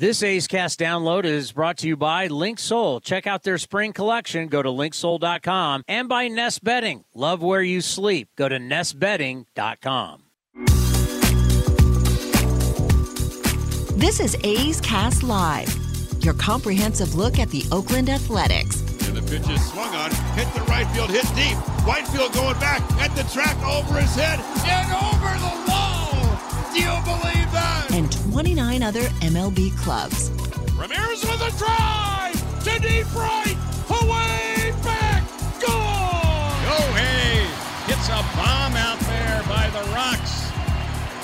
This A's Cast download is brought to you by Link Linksoul. Check out their spring collection. Go to linksoul.com and by Nest Bedding. Love where you sleep. Go to nestbedding.com. This is A's Cast Live, your comprehensive look at the Oakland Athletics. And the pitch is swung on, hit the right field, hit deep. Whitefield going back at the track over his head and over the wall. Do you believe that? And 29 other MLB clubs. Ramirez with a drive to deep right, away back, gone. Go hey, hits a bomb out there by the Rocks.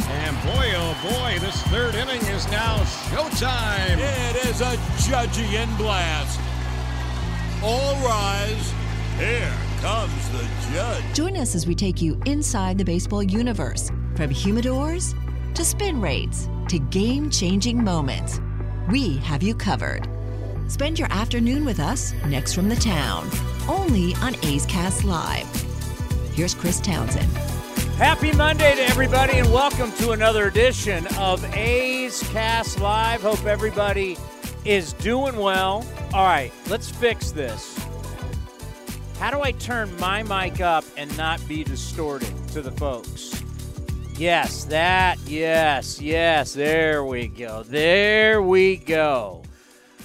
And boy, oh boy, this third inning is now showtime. It is a Judgian blast. All rise. Here comes the judge. Join us as we take you inside the baseball universe from humidors to spin rates to game changing moments. We have you covered. Spend your afternoon with us next from the town, only on A's Cast Live. Here's Chris Townsend. Happy Monday to everybody, and welcome to another edition of A's Cast Live. Hope everybody is doing well. All right, let's fix this. How do I turn my mic up and not be distorted to the folks? Yes, that, yes, yes, there we go. There we go.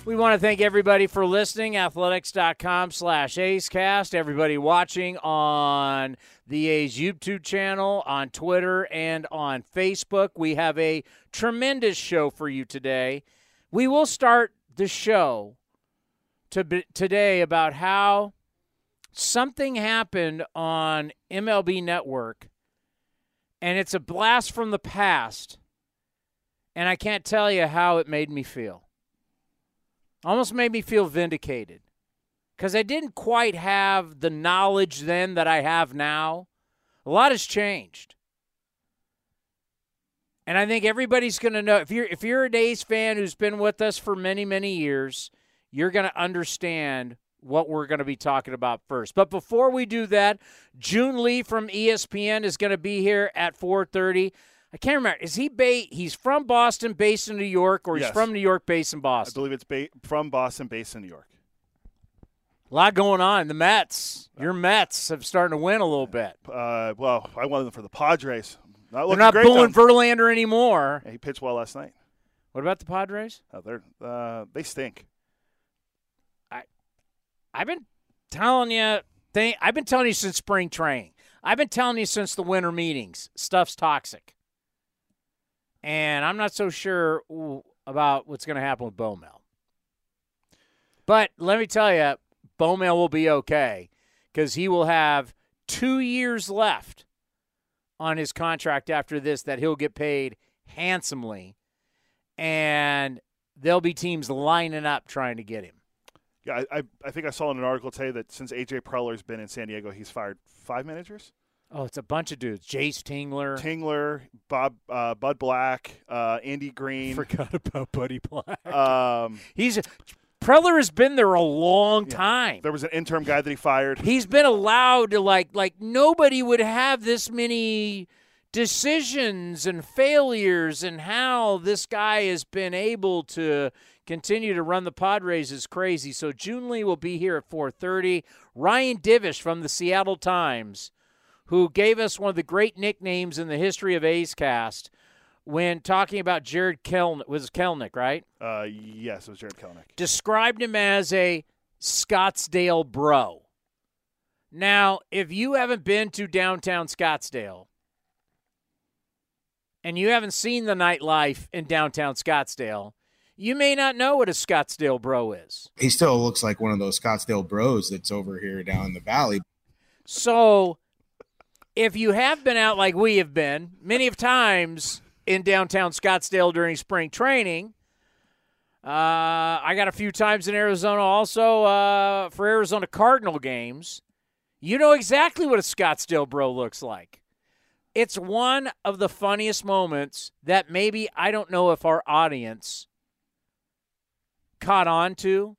We want to thank everybody for listening. Athletics.com slash AceCast. Everybody watching on the A's YouTube channel, on Twitter, and on Facebook. We have a tremendous show for you today. We will start the show to be, today about how something happened on MLB Network, and it's a blast from the past, and I can't tell you how it made me feel. Almost made me feel vindicated because I didn't quite have the knowledge then that I have now. A lot has changed. And I think everybody's going to know if you're if you're a A's fan who's been with us for many many years, you're going to understand what we're going to be talking about first. But before we do that, Joon Lee from ESPN is going to be here at 4:30. I can't remember. Is he ba- he's from Boston, based in New York, or he's Yes. from New York, based in Boston? I believe it's ba- from Boston, based in New York. A lot going on. The Mets, your Mets, have starting to win a little bit. Uh, well, I wanted them for the Padres. Not They're looking not booing. Verlander anymore. Yeah, he pitched well last night. What about the Padres? Uh, they're uh, they stink. I've been telling you. I've been telling you since spring training. I've been telling you since the winter meetings. Stuff's toxic, and I'm not so sure about what's going to happen with Bowmel. But let me tell you, Bowmel will be okay because he will have two years left on his contract after this that he'll get paid handsomely, and there'll be teams lining up trying to get him. Yeah, I, I, think I saw in an article today that since AJ Preller's been in San Diego, he's fired five managers. Oh, it's a bunch of dudes. Jayce Tingler. Tingler, Bob, uh, Bud Black, uh, Andy Green. Forgot about Buddy Black. Um, He's Preller has been there a long Yeah. time. there was an interim guy that he fired. He's been allowed to like like nobody would have this many decisions and failures and how this guy has been able to continue to run the Padres is crazy. So Joon Lee will be here at 4:30. Ryan Divish from the Seattle Times, who gave us one of the great nicknames in the history of A's Cast when talking about Jarred Kelenic was Kelenic, right? Uh, yes, it was Jarred Kelenic. described him as a Scottsdale bro. Now, if you haven't been to downtown Scottsdale and you haven't seen the nightlife in downtown Scottsdale, you may not know what a Scottsdale bro is. he still looks like one of those Scottsdale bros that's over here down in the valley. So, if you have been out like we have been many of times in downtown Scottsdale during spring training, uh, I got a few times in Arizona also uh, for Arizona Cardinal games. You know exactly what a Scottsdale bro looks like. It's one of the funniest moments that maybe I don't know if our audience caught on to,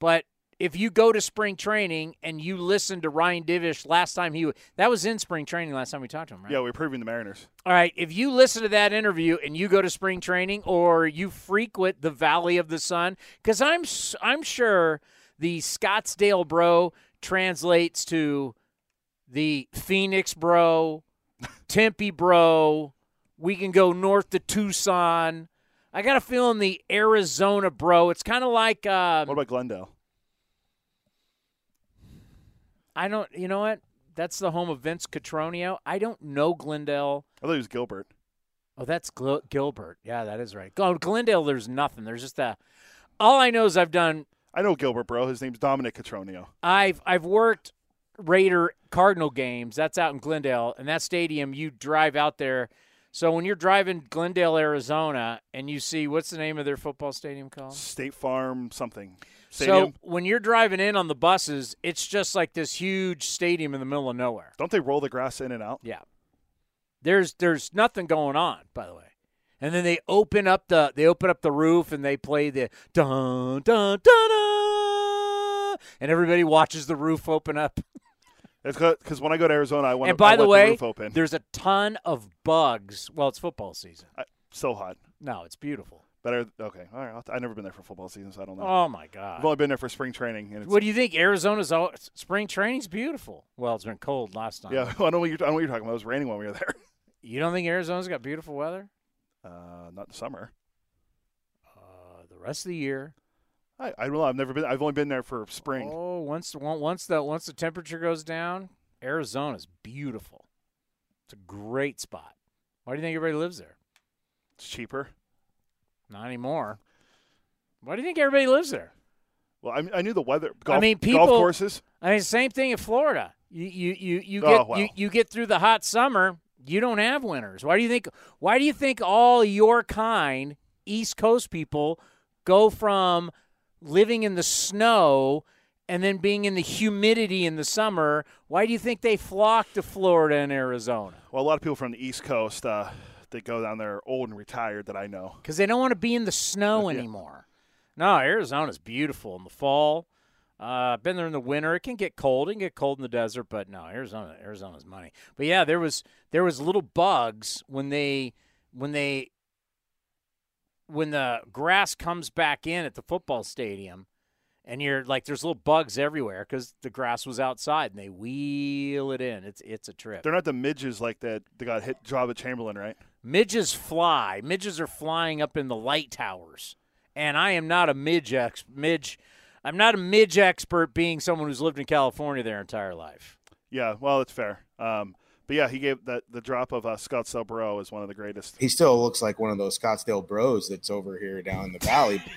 but if you go to spring training and you listen to Ryan Divish last time he that was in spring training last time we talked to him, right? Yeah, we're proving the Mariners. All right, if you listen to that interview and you go to spring training or you frequent the Valley of the Sun, because I'm I'm sure the Scottsdale bro translates to the Phoenix bro, Tempe bro. We can go north to Tucson. I got a feeling the Arizona bro. It's kind of like um, What about Glendale? I don't. You know what? That's the home of Vince Cotroneo. I don't know Glendale. I thought it was Gilbert. Oh, that's Gil- Gilbert. Yeah, that is right. Oh, Glendale, there's nothing. There's just a. All I know is I've done. I know Gilbert, bro. His name's Dominic Cotroneo. I've I've worked Raider Cardinal games. That's out in Glendale, and that stadium you drive out there. So when you're driving Glendale, Arizona, and you see what's the name of their football stadium called? State Farm something. Stadium. So when you're driving in on the buses, it's just like this huge stadium in the middle of nowhere. Don't they roll the grass in and out? Yeah. There's there's nothing going on, by the way. And then they open up the they open up the roof and they play the dun dun dun dun, and everybody watches the roof open up. It's because when I go to Arizona, I want and by the way, the there's a ton of bugs. Well, it's football season. I, so hot. No, it's beautiful. Better. Okay. All right. I've never been there for football season, so I don't know. Oh my god. I've only been there for spring training, What do you think? Arizona's all, spring training's beautiful. Well, it's been cold last time. yeah. I don't know what you're. I know what you're talking about. It was raining when we were there. You don't think Arizona's got beautiful weather? Uh, not the summer. Uh, the rest of the year. I, I don't know. I've never been. I've only been there for spring. Oh, once once the once the temperature goes down, Arizona's beautiful. It's a great spot. Why do you think everybody lives there? It's cheaper. Not anymore. Why do you think everybody lives there? Well, I, I knew the weather. Golf, mean, golf people- courses. I mean, same thing in Florida. You you you, you Oh, get well. you, you get through the hot summer. You don't have winters. Why do you think? Why do you think all your kind East Coast people go from living in the snow and then being in the humidity in the summer? Why do you think they flock to Florida and Arizona? Well, a lot of people from the East Coast, uh, they go down there old and retired that I know. because they don't want to be in the snow Yeah. anymore. No, Arizona's beautiful in the fall. Uh, been there in the winter. It can get cold. It can get cold in the desert, but no, Arizona, Arizona's money. But yeah, there was there was little bugs when they when they when the grass comes back in at the football stadium, and you're like, there's little bugs everywhere because the grass was outside, and they wheel it in. It's it's a trip. They're not the midges like that. They got hit Joba Chamberlain, right? Midges fly. Midges are flying up in the light towers. And I am not a midge ex- midge. I'm not a midge expert, being someone who's lived in California their entire life. Yeah. Well, it's fair. Um, but yeah, he gave that the drop of uh, Scottsdale Bro is one of the greatest. He still looks like one of those Scottsdale bros that's over here down in the valley.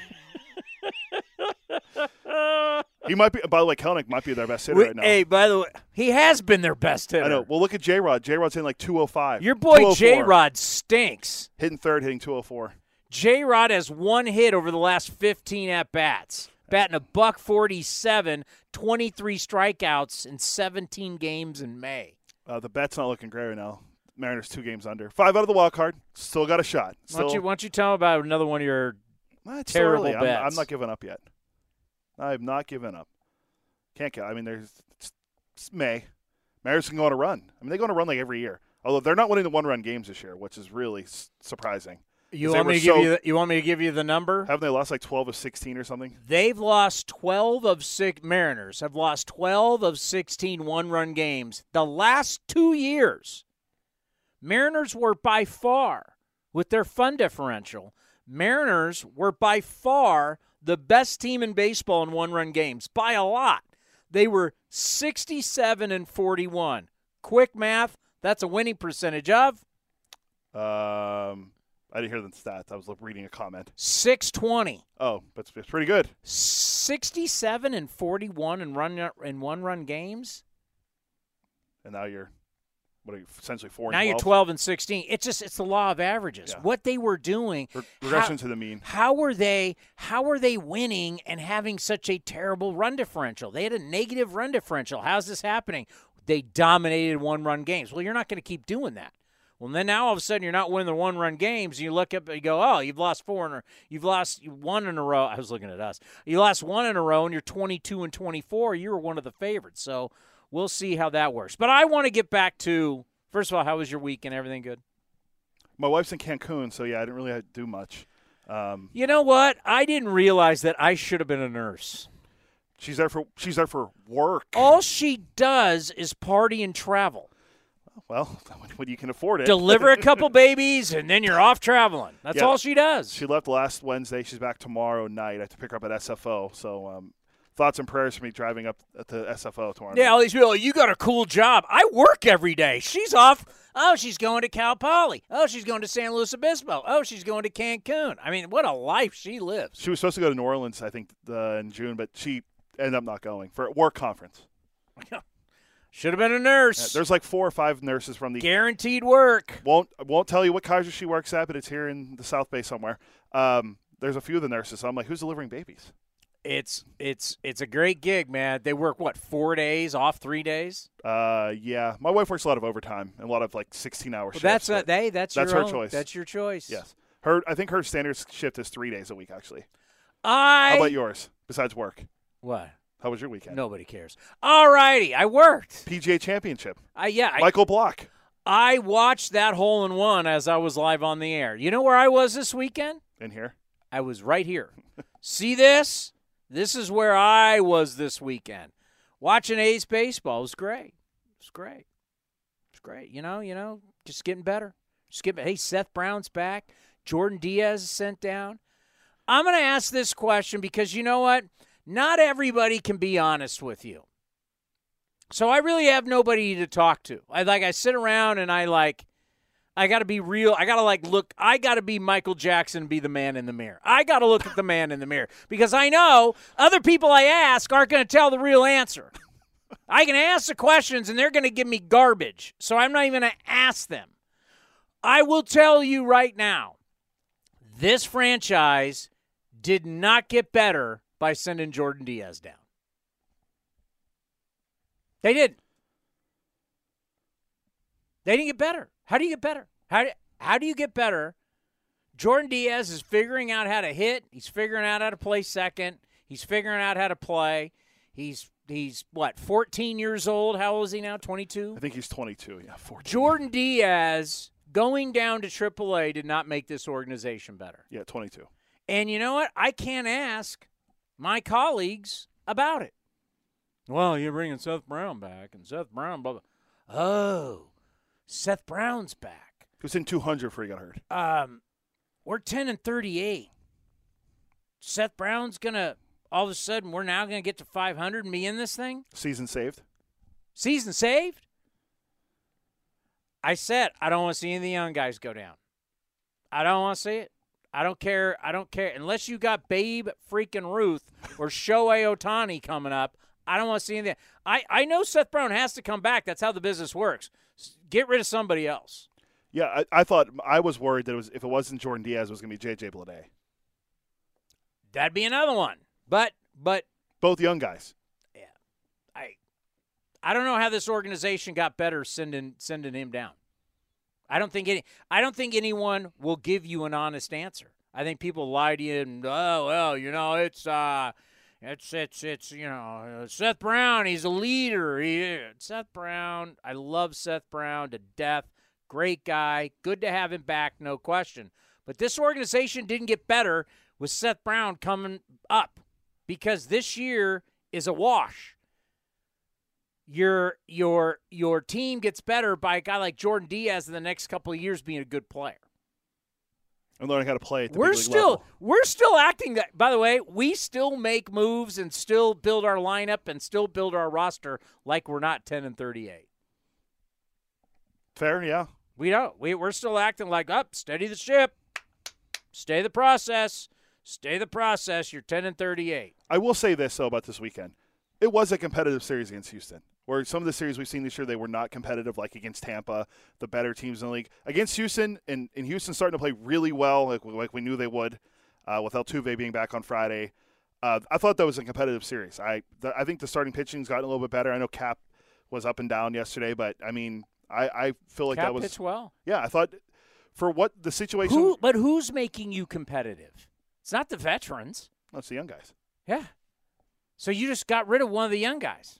He might be. By the way, Kelenic might be their best hitter We- right now. Hey, by the way, he has been their best hitter. I know. Well, look at J Rod. J Rod's hitting like 205. Your boy J Rod stinks. hitting third, hitting 204. J Rod has one hit over the last 15 at bats, batting a buck 47, 23 strikeouts in 17 games in May. Uh, the bet's not looking great right now. Mariners two games under. Five out of the wild card. Still got a shot. Why don't, you, why don't you tell about another one of your terrible early. I'm, bets? I'm not giving up yet. I'm not giving up. Can't get. I mean, there's it's, it's May. Mariners can go on a run. I mean, they go on a run like every year. Although they're not winning the one-run games this year, which is really s- surprising. You want me to give you? The, you want me to give you the number? Haven't they lost like 12 of 16 or something? They've lost 12 of six. Mariners have lost 12 of 16 one-run games the last two years. Mariners were by far, with their fun differential, Mariners were by far the best team in baseball in one-run games by a lot. They were 67 and 41. Quick math, that's a winning percentage of Um, I didn't hear the stats. I was reading a comment. 620. Oh, that's it's pretty good. 67 and 41 in run in one-run games. And now you're what are you essentially four? Now and you're 12 and 16. It's just it's the law of averages. Yeah. What they were doing, Re- regression how, to the mean. how were they how were they winning and having such a terrible run differential? They had a negative run differential. How's this happening? They dominated one-run games. Well, you're not going to keep doing that. Well, then now all of a sudden you're not winning the one run games. And you look up and you go, oh, you've lost four in a, you've lost one in a row. I was looking at us. You lost one in a row, and you're 22 and 24. You were one of the favorites. So we'll see how that works. But I want to get back to first of all, how was your week and Everything good? My wife's in Cancun, so yeah, I didn't really do much. Um, You know what? I didn't realize that I should have been a nurse. she's there for she's there for work. All she does is party and travel. Well, when you can afford it. Deliver a couple babies, and then you're off traveling. That's Yeah. all she does. She left last Wednesday. She's back tomorrow night. I have to pick her up at SFO. So um, thoughts and prayers for me driving up at the SFO tomorrow. Yeah, all these people, you got a cool job. I work every day. She's off. Oh, she's going to Cal Poly. Oh, she's going to San Luis Obispo. Oh, she's going to Cancun. I mean, what a life she lives. She was supposed to go to New Orleans, I think, uh, in June, but she ended up not going for a work conference. Should have been a Yeah, nurse. there's like four or five nurses from the Guaranteed work. won't won't tell you what Kaiser she works at, but it's here in the South Bay somewhere. Um, there's a few of the nurses. So I'm like, who's delivering babies? It's it's it's a great gig, man. They work what four days off, three days. Uh, yeah, my wife works a lot of overtime and a lot of like 16 hour Well, shifts. that's a, they. That's, that's your her own- choice. That's your choice. yes. Her, I think her standard shift is three days a week. Actually, I. how about yours? Besides work, What? How was your weekend? Nobody cares. All righty, I worked. PGA Championship. I yeah. I, Michael Block I watched that hole in one as I was live on the air. You know where I was this weekend? in here. I was right here. See this? This is where I was this weekend. Watching A's baseball It was great. It was great. It's great. You know, you know, just getting better. Just getting Hey, Seth Brown's back. Jordan Diaz is sent down. I'm going to ask this question because you know what? Not everybody can be honest with you. So I really have nobody to talk to. I like I sit around and I like I got to be real. I got to like look. I got to be Michael Jackson, and be the man in the mirror. I got to look at the man in the mirror because I know other people I ask aren't going to tell the real answer. I can ask the questions and they're going to give me garbage. So I'm not even going to ask them. I will tell you right now this franchise did not get better by sending Jordan Diaz down. They didn't. They didn't get better. How do you get better? How do, how do you get better? Jordan Diaz is figuring out how to hit. He's figuring out how to play second. He's figuring out how to play. He's he's what 14 years old. How old is he now? 22. I think he's 22. Yeah, 14. Jordan Diaz going down to AAA did not make this organization better. Yeah, 22. And you know what? I can't ask my colleagues about it. Well, you're bringing Seth Brown back, and Seth Brown, blah, blah. Oh, Seth Brown's back. He was in 200 before he got hurt. Um, we're 10 and 38. Seth Brown's going to, all of a sudden, we're now going to get to 500 and be in this thing? Season saved. Season saved? I said I don't want to see any of the young guys go down. I don't want to see it. I don't care. I don't care unless you got Babe freaking Ruth or Shohei Ohtani coming up. I don't want to see anything. I I know Seth Brown has to come back. That's how the business works. Get rid of somebody else. Yeah, I, I thought I was worried that it was if it wasn't Jordan Diaz, it was going to be JJ Bleday. That'd be another one. But but Both young guys. Yeah, I I don't know how this organization got better sending sending him down. I don't think any I don't think anyone will give you an honest answer. I think people lie to you and oh well, you know, it's uh it's it's it's you know, Seth Brown, he's a leader. He Seth Brown, I love Seth Brown to death. Great guy. Good to have him back, no question. But this organization didn't get better with Seth Brown coming up because this year is a wash your your your team gets better by a guy like Jordan Diaz in the next couple of years being a good player. And learning how to play at the We're still level. we're still acting that by the way, we still make moves and still build our lineup and still build our roster like we're not 10 and 38. fair. Yeah, We don't. We we're still acting like up, steady the ship. Stay the process. Stay the process. You're 10 and 38. I will say this though about this weekend, it was a competitive series against Houston. Where some of the series we've seen this year, they were not competitive, like against Tampa, the better teams in the league. Against Houston, and, and Houston starting to play really well, like, like we knew they would, uh, with Altuve being back on Friday. Uh, I thought that was a competitive series. I the, I think the starting pitching's gotten a little bit better. I know Cap was up and down yesterday, but I mean, I, I feel like Cat that was pitched well. yeah. I thought for what the situation. Who? But who's making you competitive? It's not the veterans. That's the young guys. Yeah. So you just got rid of one of the young guys.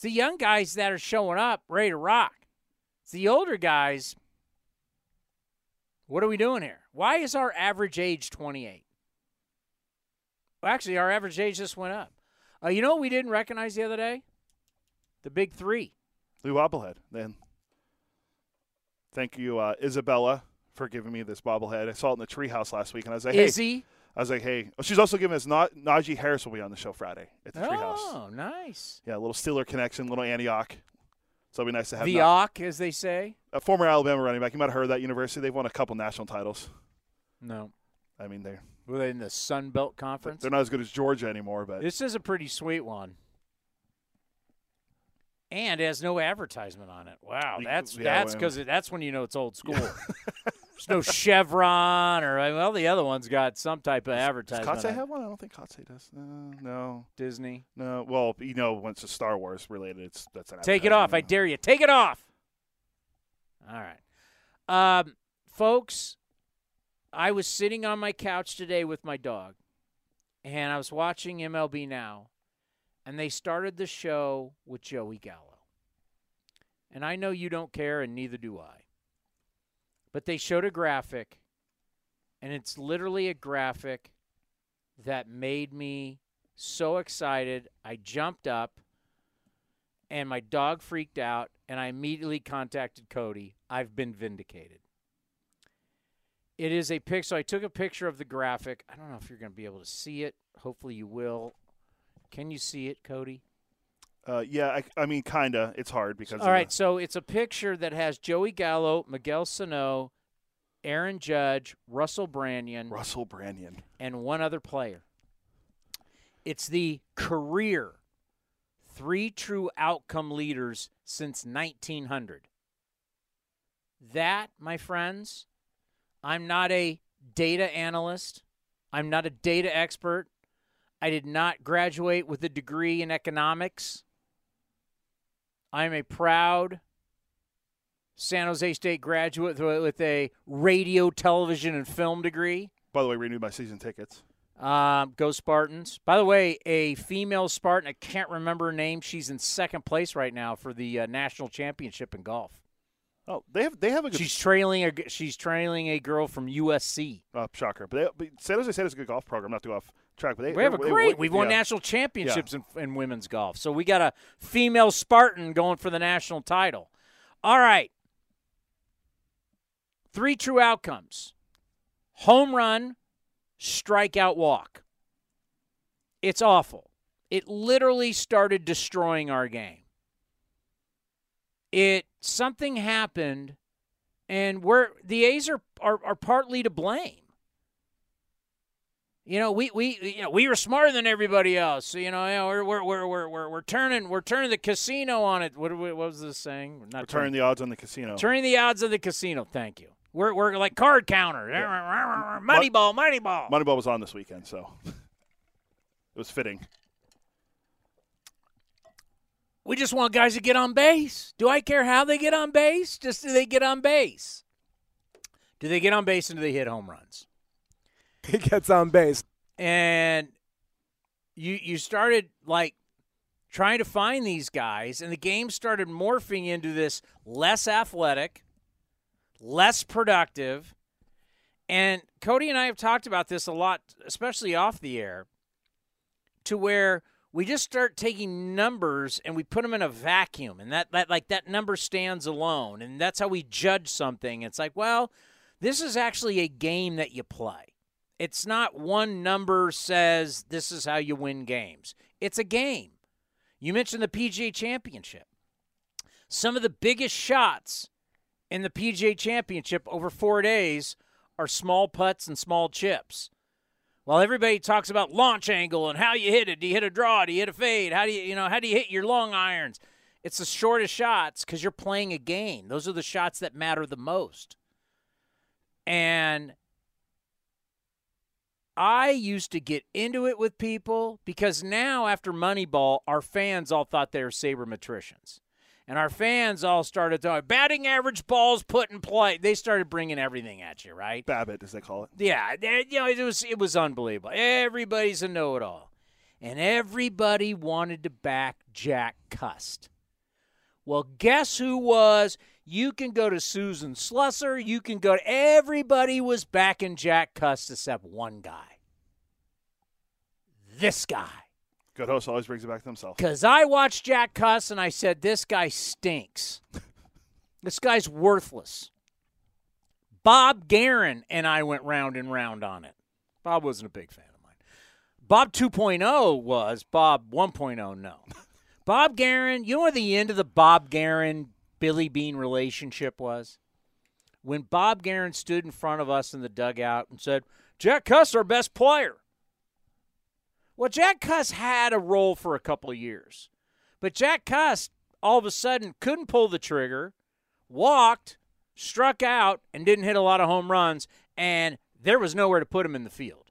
It's the young guys that are showing up ready to rock. It's the older guys. What are we doing here? Why is our average age 28? Well, actually, our average age just went up. Uh, you know what we didn't recognize the other day? The big three. Lou bobblehead. Then thank you, uh, Isabella, for giving me this bobblehead. I saw it in the treehouse last week, and I was like, hey, Izzy. I was like, hey. Oh, she's also giving us Na- Najee Harris will be on the show Friday at the treehouse. Oh, nice. Yeah, a little Steeler connection, little Antioch. So it'll be nice to have Na- Vioc, as they say. a former Alabama running back. You might have heard of that university. They've won a couple national titles. No. I mean, they're Were they in the Sun Belt Conference? they're not as good as Georgia anymore, but This is a pretty sweet one. And it has no advertisement on it. Wow, that's yeah, that's because that's when you know it's old school. There's no Chevron or well, the other one's got some type of does advertisement. Kotsay on have one? I don't think Kotsay does. No, no, Disney. no. Well, you know, once it's Star Wars related, it's that's an Take it off. I dare you. Take it off. All right. Um, folks, I was sitting on my couch today with my dog, and I was watching MLB Now, and they started the show with Joey Gallo. And I know you don't care, and neither do I. But they showed a graphic, and it's literally a graphic that made me so excited. I jumped up and my dog freaked out and I immediately contacted Cody. I've been vindicated. It is a pic so I took a picture of the graphic. I don't know if you're going to be able to see it. Hopefully you will. Can you see it, Cody? Uh, yeah, I, I mean, kinda. It's hard because. All right, the- so it's a picture that has Joey Gallo, Miguel Sano, Aaron Judge, Russell Branyan, Russell Branyan. and one other player. It's the career three true outcome leaders since 1900. That, my friends, I'm not a data analyst. I'm not a data expert. I did not graduate with a degree in economics. I'm a proud San Jose State graduate with a radio, television, and film degree. By the way, renewed my season tickets. Um, go Spartans. By the way, a female Spartan, I can't remember her name. She's in second place right now for the uh, national championship in golf. Oh, they have they have a good She's trailing a she's trailing a girl from USC. uh, shocker, but, they, but San Jose State has a good golf program. Not to go off track, but they We have a great. We've won yeah. national championships in, in women's golf. So we got a female Spartan going for the national title. All right. Three true outcomes: home run, strikeout, walk. It's awful. It literally started destroying our game. It something happened, and we're the A's are are, are partly to blame. You know, we, we you know we were smarter than everybody else. So, you know, you know, we're, we're we're we're we're we're turning we're turning the casino on it. What what was this saying? We're not Returning the odds on the casino. turning the odds of the casino. Thank you. We're we're like card counter. Money ball, money ball. Moneyball was on this weekend, so it was fitting. We just want guys to get on base. Do I care how they get on base? Just do they get on base? Do they get on base and do they hit home runs? He gets on base. and you you started like trying to find these guys and the game started morphing into this less athletic less productive. And cody and i have talked about this a lot especially off the air to where we just start taking numbers and we put them in a vacuum and that, that like that number stands alone and that's how we judge something. It's like well this is actually a game that you play it's not one number says this is how you win games. It's a game. You mentioned the PGA Championship. Some of the biggest shots in the PGA Championship over four days are small putts and small chips. While everybody talks about launch angle and how you hit it, do you hit a draw? Do you hit a fade? How do you, you know, how do you hit your long irons? It's the shortest shots because you're playing a game. Those are the shots that matter the most. And I used to get into it with people because now, after Moneyball, our fans all thought they were sabermetricians. And our fans all started talking batting average balls put in play. They started bringing everything at you, right? BABIP, as they call it. Yeah, they- you know it was it was unbelievable. Everybody's a know-it-all, and everybody wanted to back Jack Cust. Well, guess who was? You can go to Susan Slusser. You can go. to Everybody was backing Jack Cust except one guy. This guy. Good host always brings it back to himself. Because I watched Jack Cust and I said, this guy stinks. this guy's worthless. Bob Geren and I went round and round on it. Bob wasn't a big fan of mine. Bob 2.0 was. Bob 1.0, no. Bob Geren, you know the end of the Bob Geren Billy Beane relationship was? When Bob Geren stood in front of us in the dugout and said, Jack Cust, our best player. Well, Jack Cust had a role for a couple of years, but Jack Cust all of a sudden couldn't pull the trigger, walked, struck out, and didn't hit a lot of home runs, and there was nowhere to put him in the field.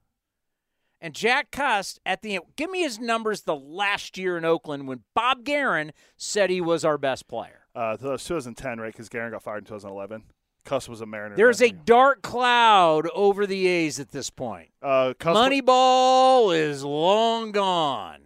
And Jack Cust, at the end, give me his numbers the last year in Oakland when Bob Geren said he was our best player. Uh, that was 2010, right? Because Geren got fired in 2011. Cust was a Mariner. There's a dark cloud over the A's at this point. uh, Cust Moneyball is long gone.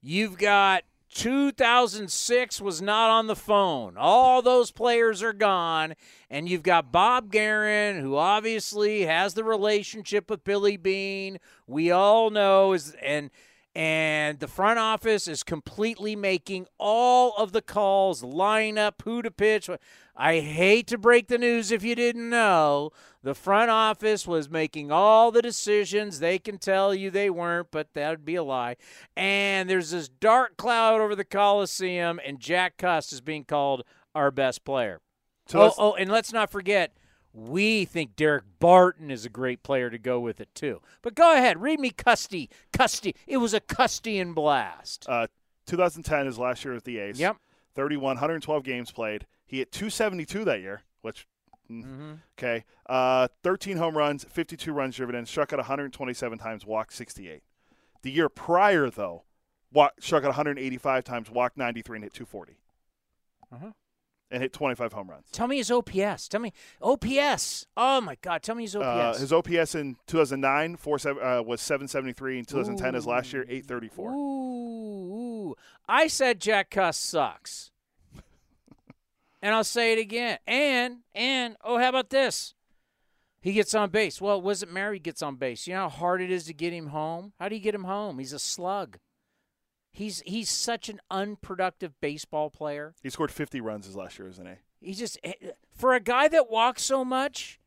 You've got 2006 was not on the phone. All those players are gone. And you've got Bob Geren, who obviously has the relationship with Billy Beane. We all know is and and the front office is completely making all of the calls, lineup, who to pitch. I hate to break the news if you didn't know. The front office was making all the decisions. They can tell you they weren't, but that would be a lie. And there's this dark cloud over the Coliseum, and Jack Cust is being called our best player. So oh, oh, and let's not forget, we think Daric Barton is a great player to go with it too. But go ahead, read me Custy. Custy. It was a Custian blast. Uh, 2010 is last year with the A's. Yep. 31, 112 games played. He hit 272 that year, which, mm, Mm-hmm. okay. Uh, 13 home runs, 52 runs driven in, struck out 127 times, walked 68. The year prior, though, walk, struck out 185 times, walked 93, and hit 240. Uh-huh. And hit 25 home runs. Tell me his OPS. Tell me OPS. Oh my God. Tell me his OPS. Uh, his OPS in 2009 four, seven, uh, was 773. In 2010, his last year, 834. Ooh, ooh. I said Jack Cust sucks. and I'll say it again. And and oh, how about this? He gets on base. Well, it wasn't Mary gets on base. You know how hard it is to get him home? How do you get him home? He's a slug. He's he's such an unproductive baseball player. He scored 50 runs his last year as an A. He just eh, for a guy that walks so much.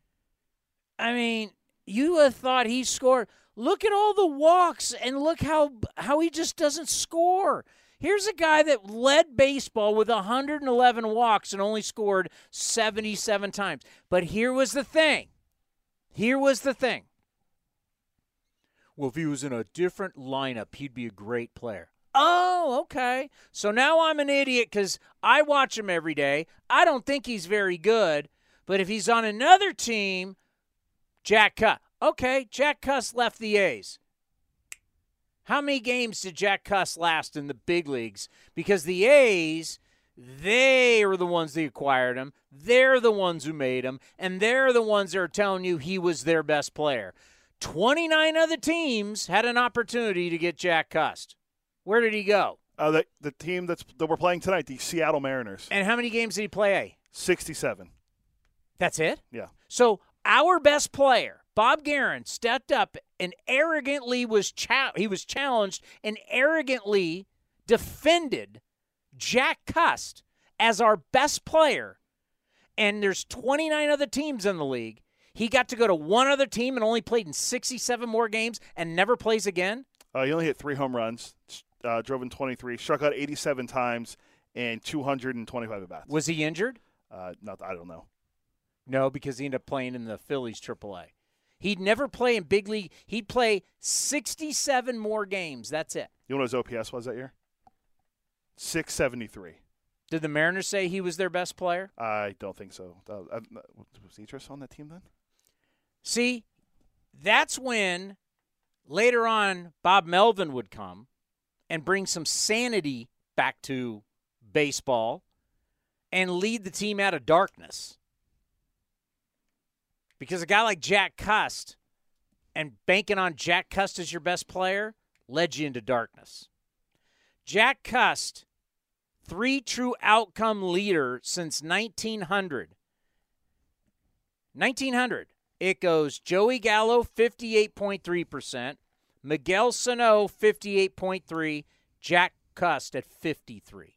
I mean, you would have thought he scored. Look at all the walks and look how how he just doesn't score. Here's a guy that led baseball with 111 walks and only scored 77 times. But here was the thing. Here was the thing. Well, if he was in a different lineup, he'd be a great player. Oh, okay. So now I'm an idiot because I watch him every day. I don't think he's very good. But if he's on another team, Jack Cust. Okay, Jack Cust left the A's. How many games did Jack Cust last in the big leagues? Because the A's, they were the ones that acquired him. They're the ones who made him. And they're the ones that are telling you he was their best player. 29 other teams had an opportunity to get Jack Cust. Where did he go? Uh, the, the team that's that we're playing tonight, the Seattle Mariners, And how many games did he play? 67. That's it? Yeah. So our best player, Bob Geren, stepped up and arrogantly was cha- he was challenged and arrogantly defended Jack Cust as our best player. And there's 29 other teams in the league. He got to go to one other team and only played in 67 more games and never plays again. Uh, he only hit three home runs, uh, drove in 23, struck out 87 times, and 225 at bats. Was he injured? Uh, not, I don't know. No, because he ended up playing in the Phillies AAA. He'd never play in big league. He'd play 67 more games. That's it. You know what his OPS was that year? 673. Did the Mariners say he was their best player? I don't think so. Uh, uh, was Idris on that team then? See, that's when later on Bob Melvin would come and bring some sanity back to baseball. and lead the team out of darkness. Because a guy like Jack Cust and banking on Jack Cust as your best player led you into darkness. Jack Cust, three true outcome leader since 1900. 1900. It goes Joey Gallo, 58.3%, Miguel Sano, 58.3, Jack Cust at 53.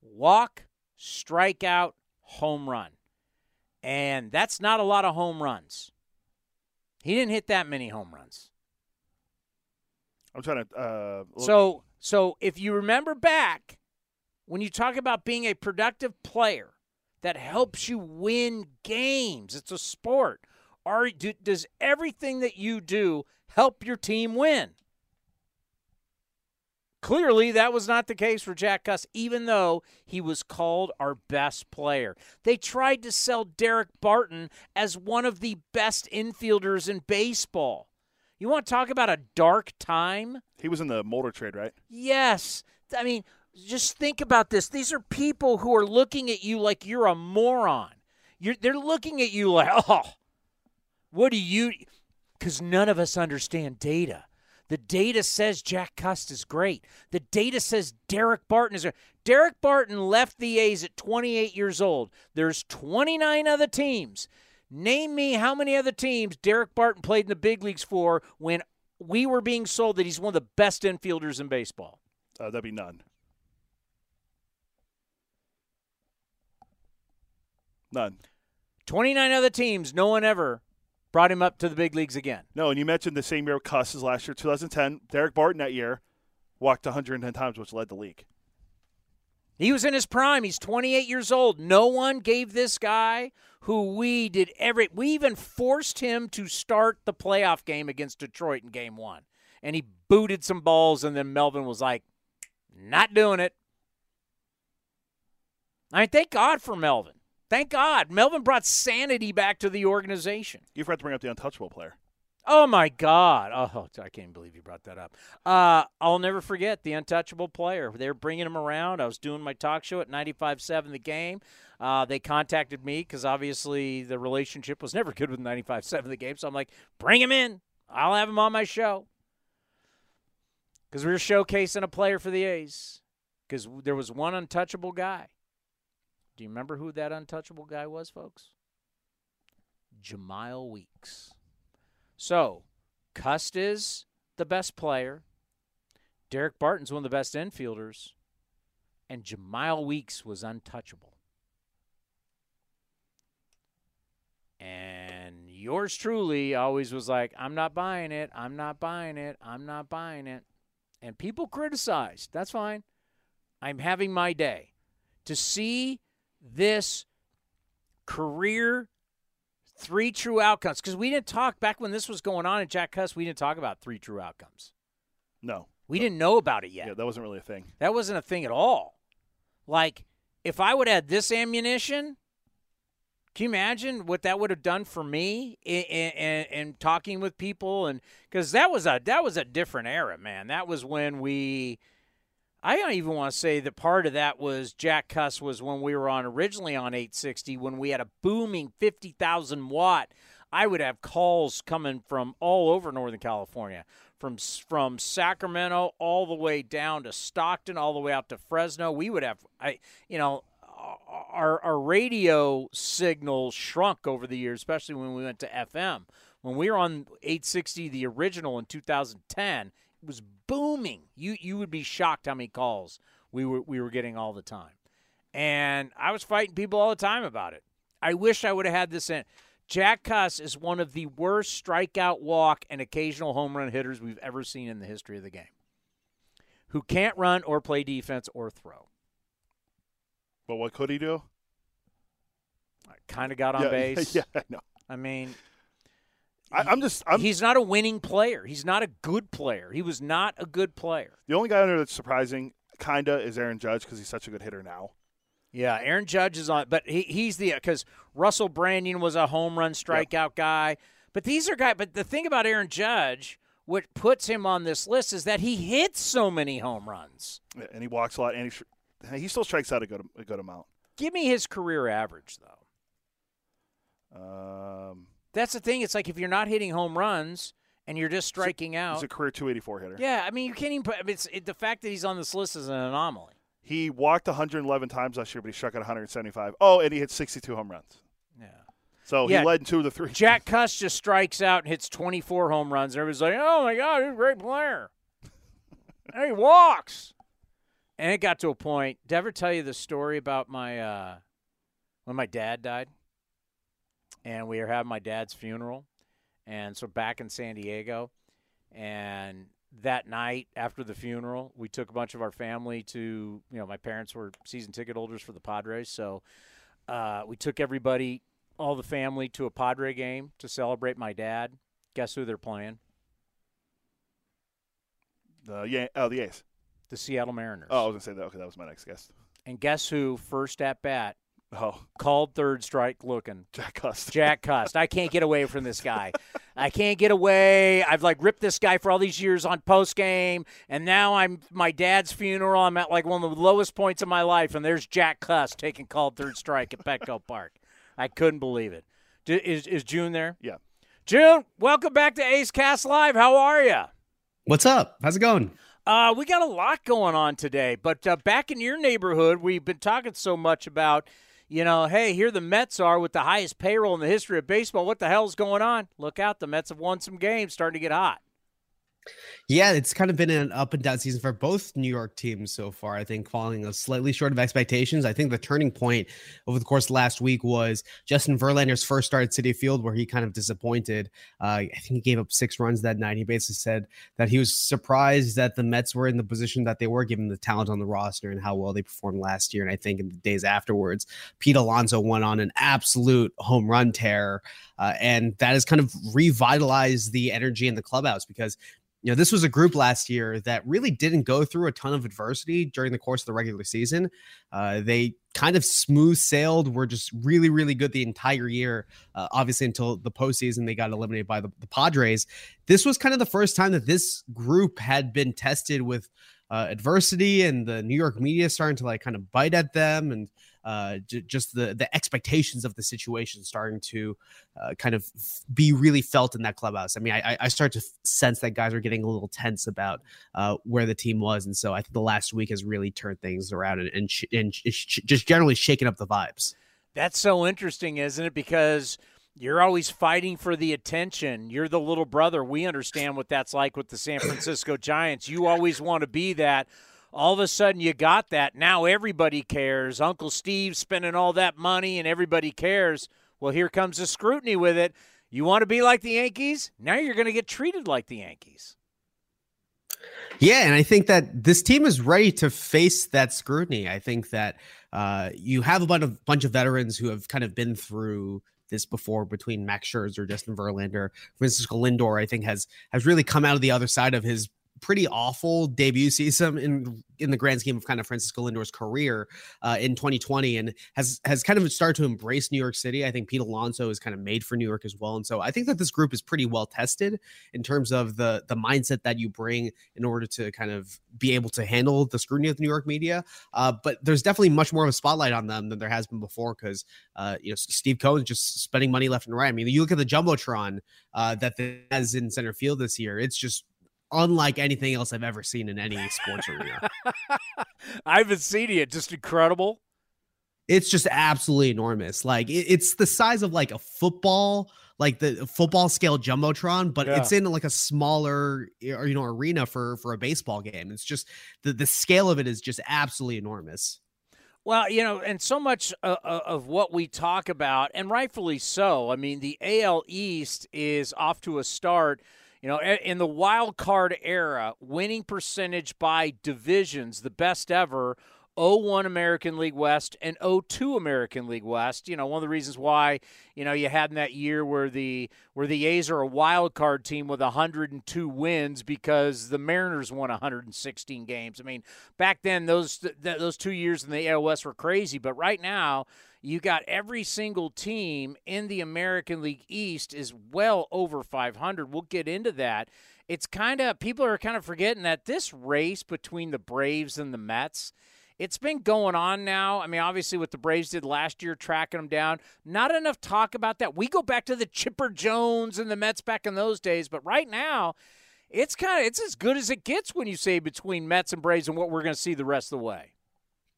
Walk, strikeout, home run. And that's not a lot of home runs. He didn't hit that many home runs. I'm trying to. Uh, So, so if you remember back when you talk about being a productive player that helps you win games, it's a sport. Are do, does everything that you do help your team win? Clearly, that was not the case for Jack Cust, even though he was called our best player. They tried to sell Daric Barton as one of the best infielders in baseball. You want to talk about a dark time? he was in the motor trade, right? Yes. I mean, just think about this. These are people who are looking at you like you're a moron. You're, they're looking at you like, oh, what do you? Because none of us understand data. The data says Jack Cust is great. The data says Daric Barton is. Daric Barton left the A's at 28 years old. There's 29 other teams. Name me how many other teams Daric Barton played in the big leagues for when we were being sold that he's one of the best infielders in baseball. Uh, that'd be none. None. 29 other teams, no one ever brought him up to the big leagues again. No, and you mentioned the same year Cust as last year, 2010. Daric Barton that year walked 110 times, which led the league. He was in his prime. He's 28 years old. No one gave this guy who we did every we even forced him to start the playoff game against Detroit in game 1. And he booted some balls and then Melvin was like, "Not doing it." I mean, thank God for Melvin. Thank God. Melvin brought sanity back to the organization. You forgot to bring up the untouchable player. Oh my God! Oh, I can't believe you brought that up. Uh, I'll never forget the untouchable player. They were bringing him around. I was doing my talk show at 95.7 The Game. Uh, they contacted me because obviously the relationship was never good with 95.7 The Game. So I'm like, bring him in. I'll have him on my show because we were showcasing a player for the A's because there was one untouchable guy. Do you remember who that untouchable guy was, folks? Jemile Weeks. So, Cust is the best player. Daric Barton's one of the best infielders. And Jemile Weeks was untouchable. And yours truly always was like, I'm not buying it. I'm not buying it. I'm not buying it. And people criticized. That's fine. I'm having my day. To see this career three true outcomes because we didn't talk back when this was going on in Jack Cust. We didn't talk about three true outcomes. No. We didn't know about it yet. Yeah, that wasn't really a thing. That wasn't a thing at all. Like, if I would have had this ammunition, can you imagine what that would have done for me in, in, in talking with people? And because that was a that was a different era, man. That was when we. I don't even want to say that part of that was Jack Cust was when we were on originally on 860 when we had a booming 50,000 watt. I would have calls coming from all over Northern California, from from Sacramento all the way down to Stockton, all the way out to Fresno. We would have, I you know, our our radio signal shrunk over the years, especially when we went to FM. When we were on 860, the original in 2010, it was booming. You you would be shocked how many calls we were we were getting all the time, and I was fighting people all the time about it. I wish I would have had this in. Jack Cust is one of the worst strikeout, walk, and occasional home run hitters we've ever seen in the history of the game. Who can't run or play defense or throw. But what could he do? I kind of got on yeah, base. Yeah, I know. I mean, I, I'm just. I'm, he's not a winning player. He's not a good player. He was not a good player. the only guy there that's surprising, kinda, is Aaron Judge because he's such a good hitter now. Yeah, Aaron Judge is on, but he, he's the because Russell Branyan was a home run strikeout guy. But these are guys. But the thing about Aaron Judge, what puts him on this list, is that he hits so many home runs. Yeah, And he walks a lot, and he, he still strikes out a good a good amount. Give me his career average though. Um, That's the thing. It's like if you're not hitting home runs and you're just striking out. he's a career 284 hitter. yeah, I mean you can't even. Put, it's it, the fact that he's on this list is an anomaly. He walked 111 times last year, but he struck out 175. Oh, and he hit 62 home runs. Yeah. So Yeah. he led in two of the three. Jack Cust just strikes out and hits 24 home runs. And everybody's like, "Oh my God, he's a great player." and he walks. And it got to a point. Did I ever tell you the story about my uh, when my dad died? And we were having my dad's funeral, and so back in San Diego, and that night after the funeral, we took a bunch of our family to you know my parents were season ticket holders for the Padres, so uh, we took everybody all the family to a Padre game to celebrate my dad. Guess who they're playing? The yeah, oh the A's. The Seattle Mariners. Oh, I was gonna say that. Okay, that was my next guess. And guess who first at bat Oh, called third strike looking? Jack Cust. Jack Cust. I can't get away from this guy. I can't get away. I've like ripped this guy for all these years on post game, and now I'm my dad's funeral. I'm at like one of the lowest points of my life, and there's Jack Cust taking called third strike at Petco Park. I couldn't believe it. D- Is is Joon there? Yeah. Joon, welcome back to A's Cast Live. How are you? What's up? How's it going? Uh, we got a lot going on today, but uh, back in your neighborhood, we've been talking so much about, you know, hey, here the Mets are with the highest payroll in the history of baseball. What the hell's going on? Look out, the Mets have won some games, starting to get hot. Yeah, it's kind of been an up and down season for both New York teams so far. I think falling slightly short of expectations. I think the turning point over the course of last week was Justin Verlander's first start at Citi Field, where he kind of disappointed. Uh, I think he gave up six runs that night. He basically said that he was surprised that the Mets were in the position that they were, given the talent on the roster and how well they performed last year. And I think in the days afterwards, Pete Alonso went on an absolute home run tear, uh, and that has kind of revitalized the energy in the clubhouse because you know, this was a group last year that really didn't go through a ton of adversity during the course of the regular season. Uh, they kind of smooth sailed, were just really, really good the entire year. Uh, obviously, until the postseason, they got eliminated by the, the Padres. This was kind of the first time that this group had been tested with uh, adversity, and the New York media starting to like kind of bite at them, and uh, j- just the the expectations of the situation starting to uh, kind of be really felt in that clubhouse. I mean, I, I- start to sense that guys are getting a little tense about uh, where the team was, and so I think the last week has really turned things around and and, sh- and sh- just generally shaking up the vibes. That's so interesting, isn't it? Because you're always fighting for the attention. You're the little brother. We understand what that's like with the San Francisco Giants. You always want to be that. All of a sudden, you got that. Now everybody cares. Uncle Steve spending all that money, and everybody cares. Well, here comes the scrutiny with it. You want to be like the Yankees? Now you're going to get treated like the Yankees. Yeah, and I think that this team is ready to face that scrutiny. I think that uh, you have a bunch of bunch of veterans who have kind of been through this before between Max Scherzer, Justin Verlander, Francisco Lindor. I think has has really come out of the other side of his pretty awful debut season in in the grand scheme of kind of Francisco Lindor's career uh, in 2020, and has has kind of started to embrace New York City. I think Pete Alonso is kind of made for New York as well, and so I think that this group is pretty well tested in terms of the the mindset that you bring in order to kind of be able to handle the scrutiny of the New York media. Uh, but there's definitely much more of a spotlight on them than there has been before because uh, you know Steve Cohen's just spending money left and right. I mean, you look at the jumbotron uh, that has in center field this year; it's just unlike anything else I've ever seen in any sports arena. I haven't seen it. Just incredible. It's just absolutely enormous. Like it, it's the size of like a football, like the football scale jumbotron, but Yeah. it's in like a smaller you know arena for for a baseball game. It's just the the scale of it is just absolutely enormous. Well, you know, and so much uh, uh, of what we talk about, and rightfully so. I mean, the AL East is off to a start. You know, in the wild card era, winning percentage by divisions, the best ever. 01 American League West and 02 American League West. You know, one of the reasons why, you know, you had in that year where the where the A's are a wild card team with 102 wins because the Mariners won 116 games. I mean, back then those th- those 2 years in the West were crazy, but right now you got every single team in the American League East is well over 500. We'll get into that. It's kind of people are kind of forgetting that this race between the Braves and the Mets it's been going on now. I mean, obviously, what the Braves did last year, tracking them down, not enough talk about that. We go back to the Chipper Jones and the Mets back in those days, but right now, it's kind of it's as good as it gets when you say between Mets and Braves and what we're going to see the rest of the way.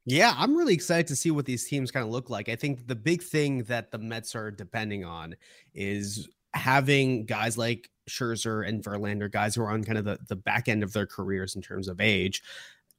Yeah, I'm really excited to see what these teams kind of look like. I think the big thing that the Mets are depending on is having guys like Scherzer and Verlander, guys who are on kind of the, the back end of their careers in terms of age,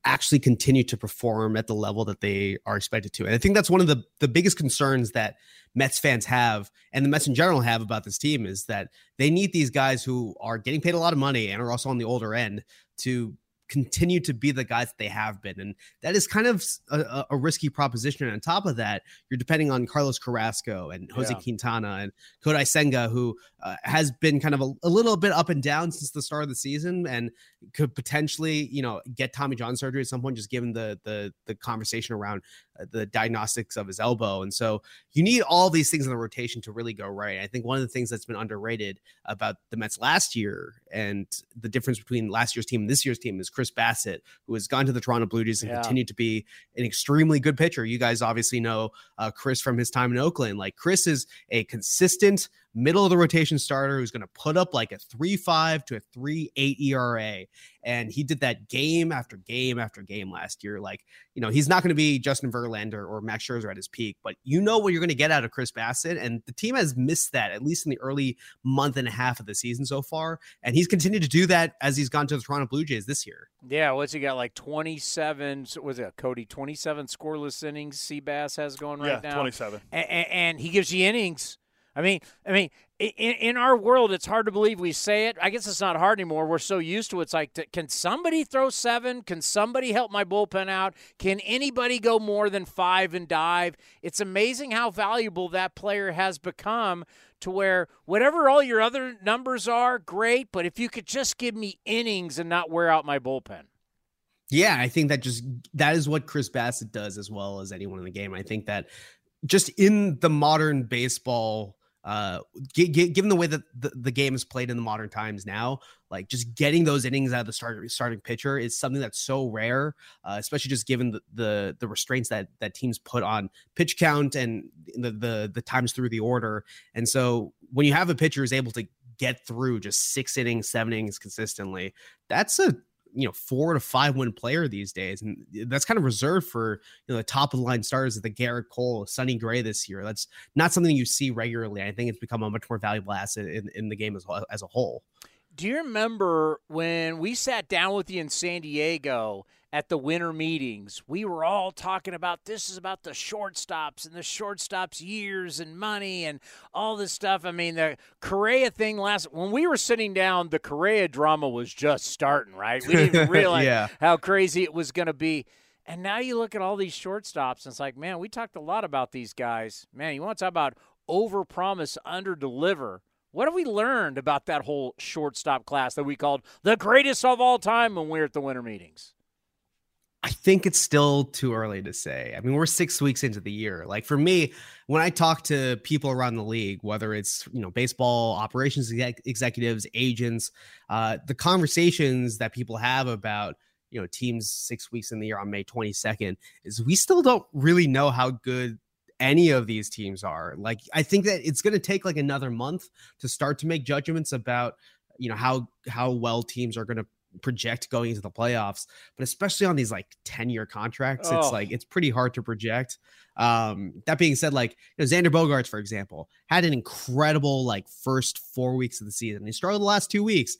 actually continue to perform at the level that they are expected to. And I think that's one of the the biggest concerns that Mets fans have and the Mets in general have about this team is that they need these guys who are getting paid a lot of money and are also on the older end to continue to be the guys that they have been. And that is kind of a, a risky proposition. And on top of that, you're depending on Carlos Carrasco and Jose yeah. Quintana and Kodai Senga, who uh, has been kind of a, a, little bit up and down since the start of the season and could potentially, you know, get Tommy John surgery at some point, just given the the the conversation around uh, the diagnostics of his elbow. And so you need all these things in the rotation to really go right. I think one of the things that's been underrated about the Mets last year and the difference between last year's team and this year's team is Chris Bassitt, who has gone to the Toronto Blue Jays and yeah. continued to be an extremely good pitcher. You guys obviously know uh, Chris from his time in Oakland. Like Chris is a consistent middle of the rotation starter who's going to put up like a 3-5 to a 3-8 ERA and he did that game after game after game last year like you know he's not going to be Justin Verlander or Max Scherzer at his peak but you know what you're going to get out of Chris Bassitt. and the team has missed that at least in the early month and a half of the season so far and he's continued to do that as he's gone to the Toronto Blue Jays this year. Yeah, what's he got like 27 was it Cody 27 scoreless innings Seabass has going right yeah, now. 27. And, and he gives you innings I mean, I mean, in, in, our world, it's hard to believe we say it. I guess it's not hard anymore. We're so used to it. It's like, can somebody throw seven? Can somebody help my bullpen out? Can anybody go more than five and dive? It's amazing how valuable that player has become to where whatever all your other numbers are, great. But if you could just give me innings and not wear out my bullpen. Yeah, I think that just that is what Chris Bassitt does as well as anyone in the game. I think that just in the modern baseball uh given the way that the, the game is played in the modern times now like just getting those innings out of the start, starting pitcher is something that's so rare uh, especially just given the, the, the restraints that that teams put on pitch count and the, the the times through the order. And so when you have a pitcher who's able to get through just six innings seven innings consistently that's a you know four to five win player these days, and that's kind of reserved for you know the top of the line stars of the Gerrit Cole, Sonny Gray this year. That's not something you see regularly. I think it's become a much more valuable asset in, in the game as as a whole. Do you remember when we sat down with you in San Diego at the winter meetings? We were all talking about this is about the shortstops and the shortstops years and money and all this stuff. I mean, the Correa thing last when we were sitting down, the Correa drama was just starting, right? We didn't realize yeah. how crazy it was going to be. And now you look at all these shortstops, and it's like, man, we talked a lot about these guys. Man, you want to talk about over promise, under deliver what have we learned about that whole shortstop class that we called the greatest of all time when we were at the winter meetings? I think it's still too early to say. I mean, we're six weeks into the year. Like for me, when I talk to people around the league, whether it's you know baseball operations exec- executives, agents, uh, the conversations that people have about you know teams six weeks in the year on May 22nd is we still don't really know how good any of these teams are. Like I think that it's going to take like another month to start to make judgments about you know how how well teams are going to project going into the playoffs but especially on these like 10 year contracts oh. it's like it's pretty hard to project um that being said like you know Xander Bogaerts, for example had an incredible like first four weeks of the season he struggled the last two weeks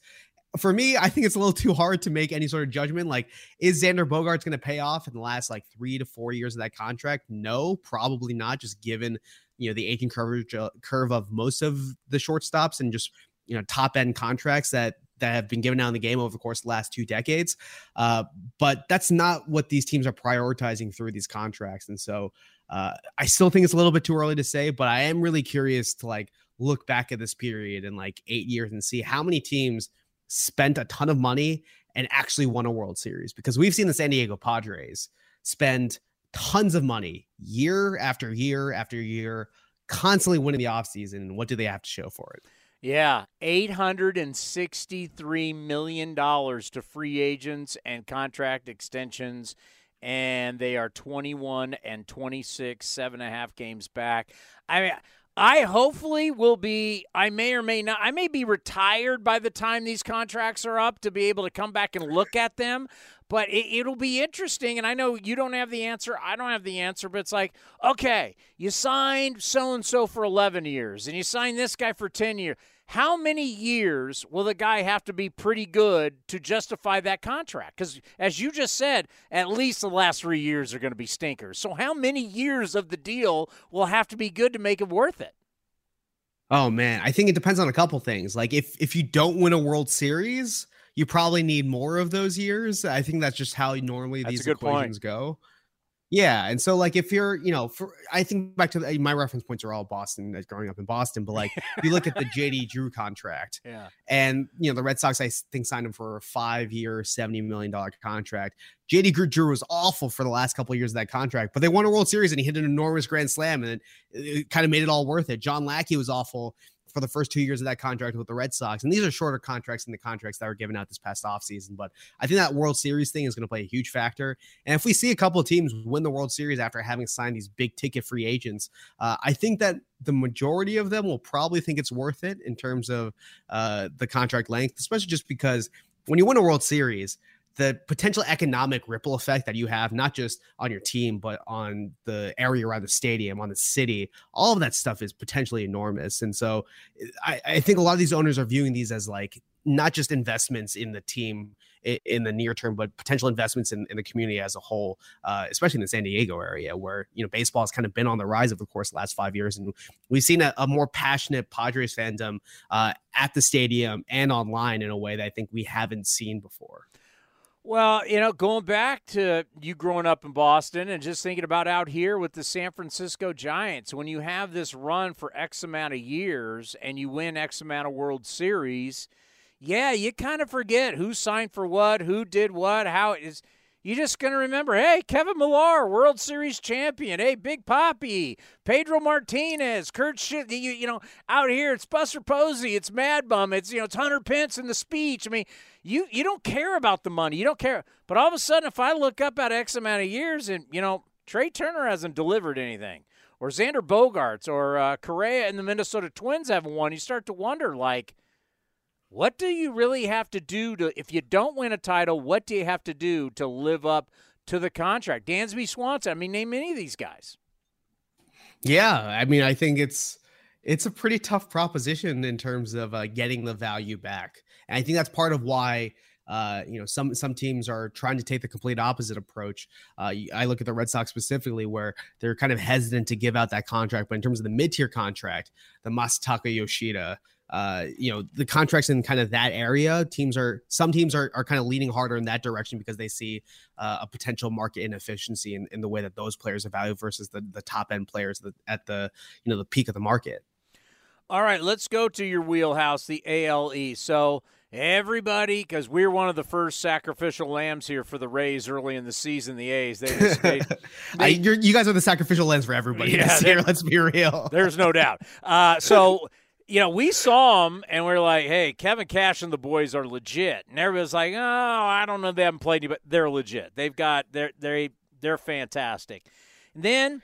for me, I think it's a little too hard to make any sort of judgment. Like, is Xander Bogaerts going to pay off in the last like three to four years of that contract? No, probably not. Just given you know the aging coverage uh, curve of most of the shortstops and just you know top end contracts that that have been given out in the game over the course of the last two decades. Uh, but that's not what these teams are prioritizing through these contracts, and so uh, I still think it's a little bit too early to say. But I am really curious to like look back at this period in like eight years and see how many teams spent a ton of money and actually won a World Series because we've seen the San Diego Padres spend tons of money year after year after year, constantly winning the offseason. What do they have to show for it? Yeah, $863 million to free agents and contract extensions and they are 21 and 26, seven and a half games back. I mean, I hopefully will be, I may or may not, I may be retired by the time these contracts are up to be able to come back and look at them. But it, will be interesting. And I know you don't have the answer. I don't have the answer. But it's like, okay, you signed so and so for 11 years and you signed this guy for 10 years. How many years will the guy have to be pretty good to justify that contract? Because, as you just said, at least the last three years are going to be stinkers. So, how many years of the deal will have to be good to make it worth it? Oh man, I think it depends on a couple things. Like if if you don't win a World Series, you probably need more of those years. I think that's just how normally that's these equations point. go. Yeah, and so like if you're, you know, for I think back to the, my reference points are all Boston, growing up in Boston, but like you look at the JD Drew contract, yeah, and you know the Red Sox I think signed him for a five-year, seventy million dollar contract. JD Drew was awful for the last couple of years of that contract, but they won a World Series and he hit an enormous grand slam, and it, it kind of made it all worth it. John Lackey was awful for the first two years of that contract with the Red Sox. And these are shorter contracts than the contracts that were given out this past offseason. But I think that World Series thing is going to play a huge factor. And if we see a couple of teams win the World Series after having signed these big ticket free agents, uh, I think that the majority of them will probably think it's worth it in terms of uh, the contract length, especially just because when you win a World Series, the potential economic ripple effect that you have, not just on your team, but on the area around the stadium, on the city, all of that stuff is potentially enormous. And so I, I think a lot of these owners are viewing these as like not just investments in the team in the near term, but potential investments in, in the community as a whole, uh, especially in the San Diego area, where you know baseball has kind of been on the rise over the course of the last five years, and we've seen a, a more passionate Padres fandom uh, at the stadium and online in a way that I think we haven't seen before. Well, you know, going back to you growing up in Boston and just thinking about out here with the San Francisco Giants, when you have this run for X amount of years and you win X amount of World Series, yeah, you kind of forget who signed for what, who did what, how it is you're just going to remember, hey, Kevin Millar, World Series champion. Hey, Big Papi, Pedro Martinez, Kurt Shit. You, you know, out here, it's Buster Posey, it's Mad Bum, it's, you know, it's Hunter Pence in the speech. I mean, you, you don't care about the money. You don't care. But all of a sudden, if I look up at X amount of years and, you know, Trea Turner hasn't delivered anything, or Xander Bogaerts, or uh, Correa and the Minnesota Twins haven't won, you start to wonder, like, what do you really have to do to if you don't win a title? What do you have to do to live up to the contract? Dansby Swanson. I mean, name any of these guys. Yeah, I mean, I think it's it's a pretty tough proposition in terms of uh, getting the value back, and I think that's part of why uh, you know, some some teams are trying to take the complete opposite approach. Uh, I look at the Red Sox specifically, where they're kind of hesitant to give out that contract. But in terms of the mid tier contract, the Masataka Yoshida, uh, you know, the contracts in kind of that area, teams are some teams are, are kind of leaning harder in that direction because they see uh, a potential market inefficiency in, in the way that those players are valued versus the, the top end players at the you know the peak of the market. All right, let's go to your wheelhouse, the ALE. So everybody, because we're one of the first sacrificial lambs here for the Rays early in the season. The A's, they, just, they, they I, you guys are the sacrificial lambs for everybody. Yeah, here, let's be real. There's no doubt. Uh, so you know, we saw them and we are like, hey, Kevin Cash and the boys are legit. And everybody's like, oh, I don't know, they haven't played, but they're legit. They've got they're they they're fantastic. And then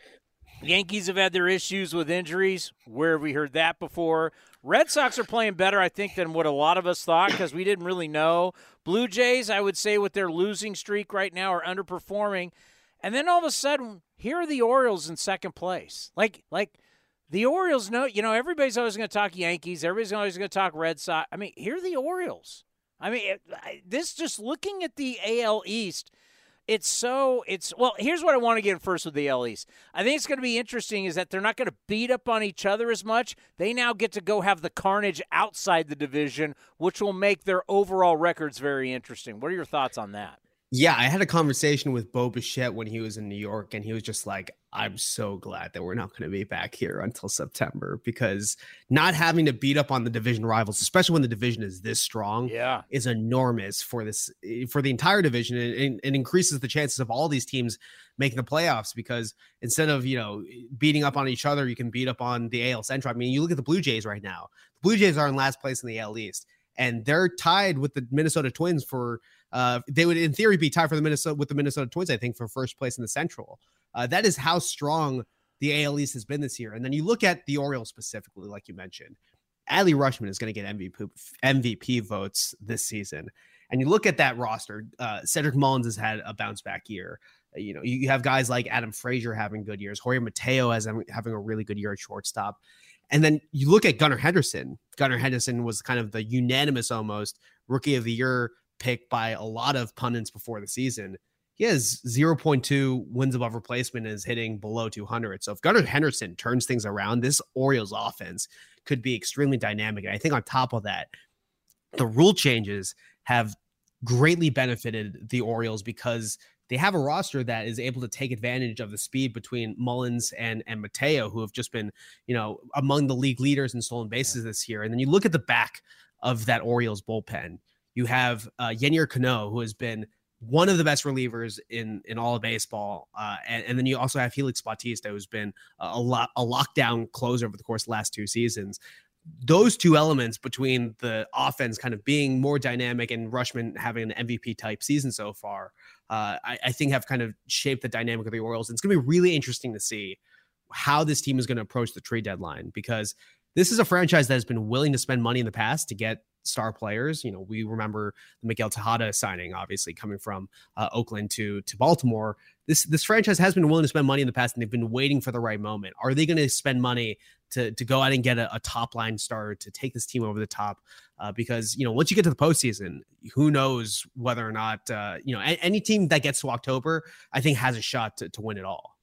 Yankees have had their issues with injuries. Where have we heard that before? Red Sox are playing better, I think, than what a lot of us thought because we didn't really know. Blue Jays, I would say, with their losing streak right now, are underperforming. And then all of a sudden, here are the Orioles in second place. Like, like the Orioles know, you know, everybody's always going to talk Yankees. Everybody's always going to talk Red Sox. I mean, here are the Orioles. I mean, it, this just looking at the AL East, it's so it's well. Here's what I want to get first with the AL East. I think it's going to be interesting is that they're not going to beat up on each other as much. They now get to go have the carnage outside the division, which will make their overall records very interesting. What are your thoughts on that? Yeah, I had a conversation with Bo Bichette when he was in New York, and he was just like, I'm so glad that we're not going to be back here until September because not having to beat up on the division rivals, especially when the division is this strong, yeah. is enormous for this eh, for the entire division and, and increases the chances of all these teams making the playoffs because instead of you know beating up on each other, you can beat up on the AL Central. I mean, you look at the Blue Jays right now. The Blue Jays are in last place in the AL East and they're tied with the Minnesota Twins for. Uh, they would, in theory, be tied for the Minnesota with the Minnesota Twins. I think for first place in the Central. Uh, that is how strong the AL East has been this year. And then you look at the Orioles specifically, like you mentioned. Adley Rutschman is going to get MVP MVP votes this season. And you look at that roster, uh, Cedric Mullins has had a bounce back year. Uh, you know, you have guys like Adam Frazier having good years. Jorge Mateo has having a really good year at shortstop. And then you look at Gunnar Henderson. Gunnar Henderson was kind of the unanimous almost rookie of the year pick by a lot of pundits before the season. He has 0.2 wins above replacement and is hitting below 200. So if Gunnar Henderson turns things around, this Orioles offense could be extremely dynamic. And I think on top of that, the rule changes have greatly benefited the Orioles because they have a roster that is able to take advantage of the speed between Mullins and and Mateo, who have just been, you know, among the league leaders in stolen bases this year. And then you look at the back of that Orioles bullpen. You have uh, Yennier Cano, who has been one of the best relievers in in all of baseball, uh, and, and, then you also have Felix Bautista, who's been a lot a lockdown closer over the course of the last two seasons those two elements between the offense kind of being more dynamic and Rutschman having an MVP type season so far, uh, I, I, think have kind of shaped the dynamic of the Orioles. And it's going to be really interesting to see how this team is going to approach the trade deadline because this is a franchise that has been willing to spend money in the past to get star players. You know, we remember the Miguel Tejada signing, obviously coming from uh, Oakland to to Baltimore. This this franchise has been willing to spend money in the past, and they've been waiting for the right moment. Are they going to spend money to to go out and get a, a, top line star to take this team over the top? Uh, because you know, once you get to the postseason, who knows whether or not uh, you know a- any team that gets to October, I think has a shot to, to win it all.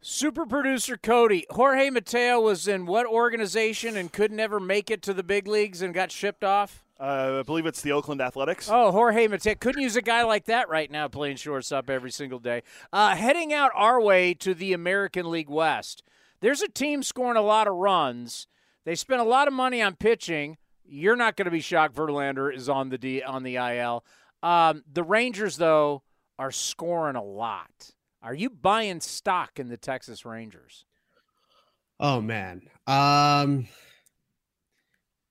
Super producer Cody, Jorge Mateo was in what organization and could never make it to the big leagues and got shipped off? Uh, I believe it's the Oakland Athletics. Oh, Jorge Mateo. Couldn't use a guy like that right now playing shortstop every single day. Uh, heading out our way to the American League West. There's a team scoring a lot of runs. They spent a lot of money on pitching. You're not going to be shocked Verlander is on the D, on the IL. Um, the Rangers, though, are scoring a lot. Are you buying stock in the Texas Rangers? Oh man. Um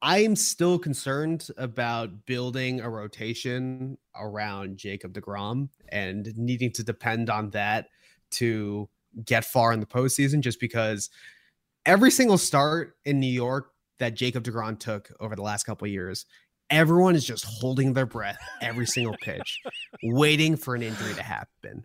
I'm still concerned about building a rotation around Jacob DeGrom and needing to depend on that to get far in the postseason just because every single start in New York that Jacob DeGrom took over the last couple years, everyone is just holding their breath every single pitch, waiting for an injury to happen.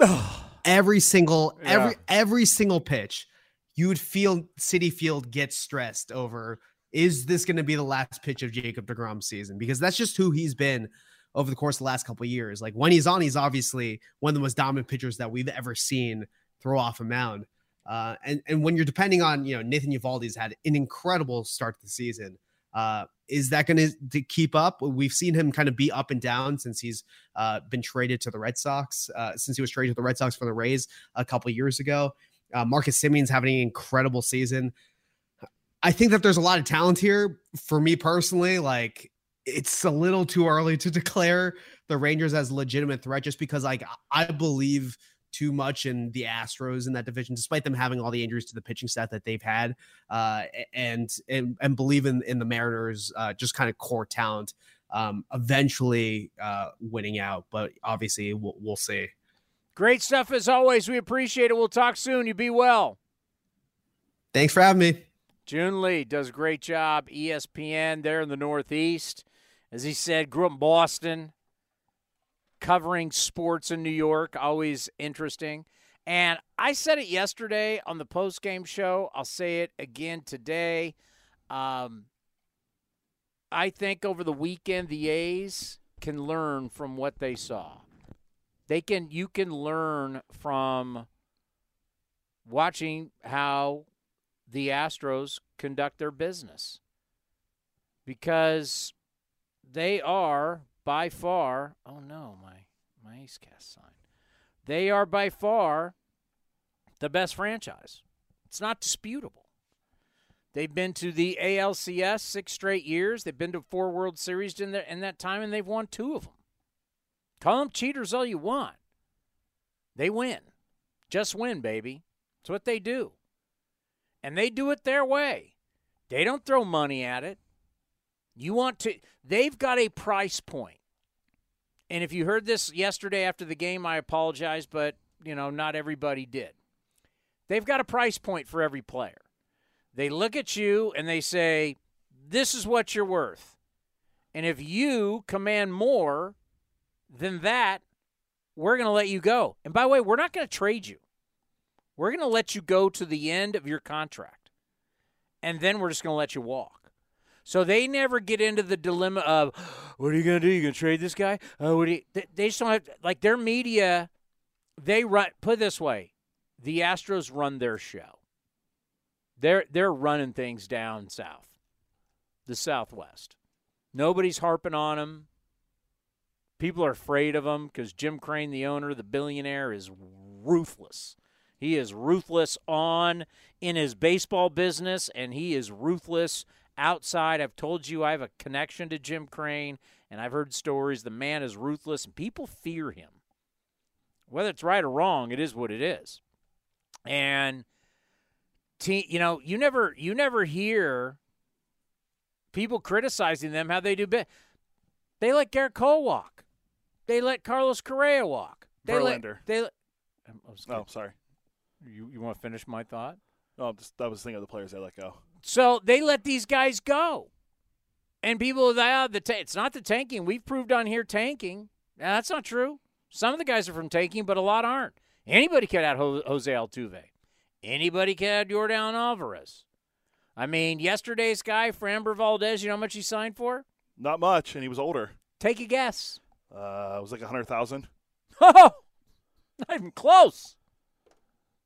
every single yeah. every every single pitch, you would feel Citi Field get stressed over is this going to be the last pitch of Jacob DeGrom's season? Because that's just who he's been over the course of the last couple years. Like when he's on, he's obviously one of the most dominant pitchers that we've ever seen throw off a mound. Uh, and and when you're depending on you know Nathan Eovaldi's had an incredible start to the season. Uh, is that going to keep up? We've seen him kind of be up and down since he's uh, been traded to the Red Sox, uh, since he was traded to the Red Sox for the Rays a couple years ago. Uh, Marcus Semien's having an incredible season. I think that there's a lot of talent here. For me personally, like it's a little too early to declare the Rangers as a legitimate threat just because like I believe – too much in the Astros in that division, despite them having all the injuries to the pitching staff that they've had, uh, and, and and believe in in the Mariners uh, just kind of core talent, um, eventually uh, winning out. But obviously, we'll, we'll see. Great stuff as always. We appreciate it. We'll talk soon. You be well. Thanks for having me. Joon Lee does a great job. ESPN there in the Northeast. As he said, grew up in Boston, covering sports in New York, always interesting. And I said it yesterday on the post game show. I'll say it again today. Um, I think over the weekend, the A's can learn from what they saw. They can, you can learn from watching how the Astros conduct their business because they are by far, oh no, my my A's Cast sign. They are by far the best franchise. It's not disputable. They've been to the ALCS six straight years. They've been to four World Series in, in that time, and they've won two of them. Call them cheaters all you want. They win. Just win, baby. It's what they do. And they do it their way. They don't throw money at it. You want to they've got a price point. And if you heard this yesterday after the game, I apologize, but you know, not everybody did. They've got a price point for every player. They look at you and they say, This is what you're worth. And if you command more than that, we're going to let you go. And by the way, we're not going to trade you. We're going to let you go to the end of your contract. And then we're just going to let you walk. So they never get into the dilemma of, what are you going to do? You going to trade this guy? Oh, what do you, they, they just don't have, like their media, they run, put it this way, the Astros run their show. They're, they're running things down south, the Southwest. Nobody's harping on them. People are afraid of them because Jim Crane, the owner, the billionaire, is ruthless. He is ruthless on in his baseball business, and he is ruthless outside. I've told you I have a connection to Jim Crane, and I've heard stories. The man is ruthless, and people fear him. Whether it's right or wrong, it is what it is. And te- you know, you never you never hear people criticizing them how they do bit. They let Gerrit Cole walk. They let Carlos Correa walk. They Verlander. let they. Let, Oh, sorry. You you want to finish my thought? Oh, no, just, I was thinking of the players they let go. So they let these guys go, and people are like, oh, the ta- it's not the tanking. We've proved on here tanking. Now, that's not true. Some of the guys are from tanking, but a lot aren't. Anybody could add Ho- Jose Altuve. Anybody could add Yordan Alvarez. I mean, yesterday's guy, Framber Valdez, you know how much he signed for? Not much, and he was older. Take a guess. Uh, it was like a hundred thousand. Oh, not even close.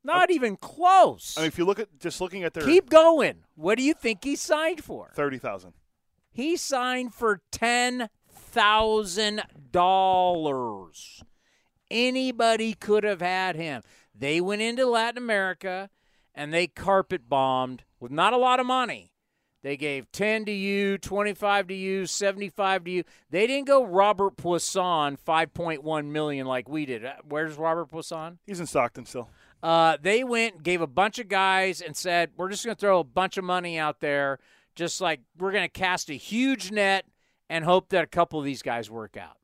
Not even close. I mean, if you look at just looking at their Keep going. What do you think he signed for? thirty thousand. He signed for ten thousand dollars. Anybody could have had him. They went into Latin America and they carpet bombed with not a lot of money. They gave 10 to you, 25 to you, 75 to you. They didn't go Robert Puason 5.1 million like we did. Uh, Where's Robert Puason? He's in Stockton still. Uh, they went, gave a bunch of guys, and said, "We're just going to throw a bunch of money out there, just like we're going to cast a huge net and hope that a couple of these guys work out."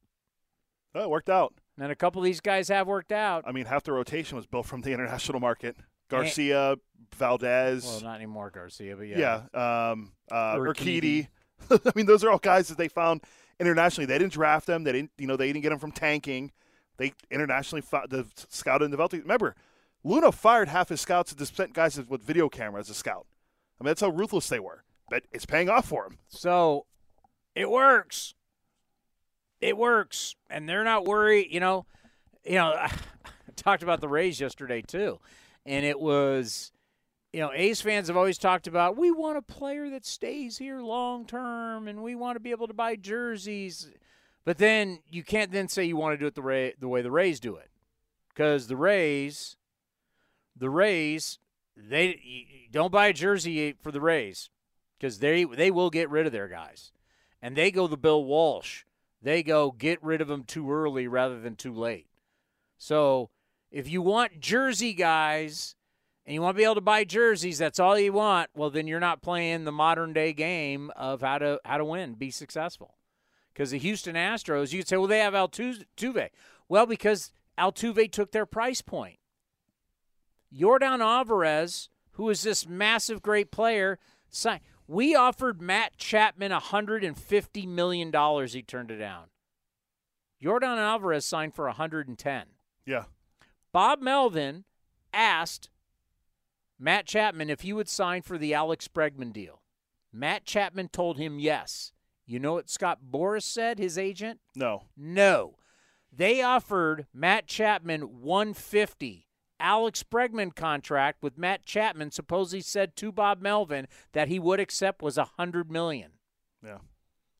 Oh, it worked out. And a couple of these guys have worked out. I mean, half the rotation was built from the international market. Garcia, Valdez. Well, not anymore, Garcia, but yeah. yeah. Um, uh, Urquidy. Urquidy. I mean, those are all guys that they found internationally. They didn't draft them. They didn't, you know, they didn't get them from tanking. They internationally fought, the scouted and developed. Remember, Luhnow fired half his scouts and sent guys with video camera as a scout. I mean, that's how ruthless they were. But it's paying off for him. So it works. It works, and they're not worried. You know, you know. I talked about the Rays yesterday too, and it was, you know, A's fans have always talked about we want a player that stays here long term, and we want to be able to buy jerseys. But then you can't then say you want to do it the Ray, the way the Rays do it, because the Rays, the Rays, they don't buy a jersey for the Rays because they they will get rid of their guys, and they go the Bill Walsh. They go get rid of them too early rather than too late. So if you want jersey guys and you want to be able to buy jerseys, that's all you want. Well, then you're not playing the modern day game of how to how to win, be successful. Because the Houston Astros, you'd say, well, they have Altuve. Well, because Altuve took their price point. Yordan Alvarez, who is this massive, great player, signed. We offered Matt Chapman $150 million. He turned it down. Jordan Alvarez signed for 110. Yeah. Bob Melvin asked Matt Chapman if he would sign for the Alex Bregman deal. Matt Chapman told him yes. You know what Scott Boras said, his agent? No. No. They offered Matt Chapman 150 Alex Bregman contract with Matt Chapman supposedly said to Bob Melvin that he would accept was a hundred million. Yeah.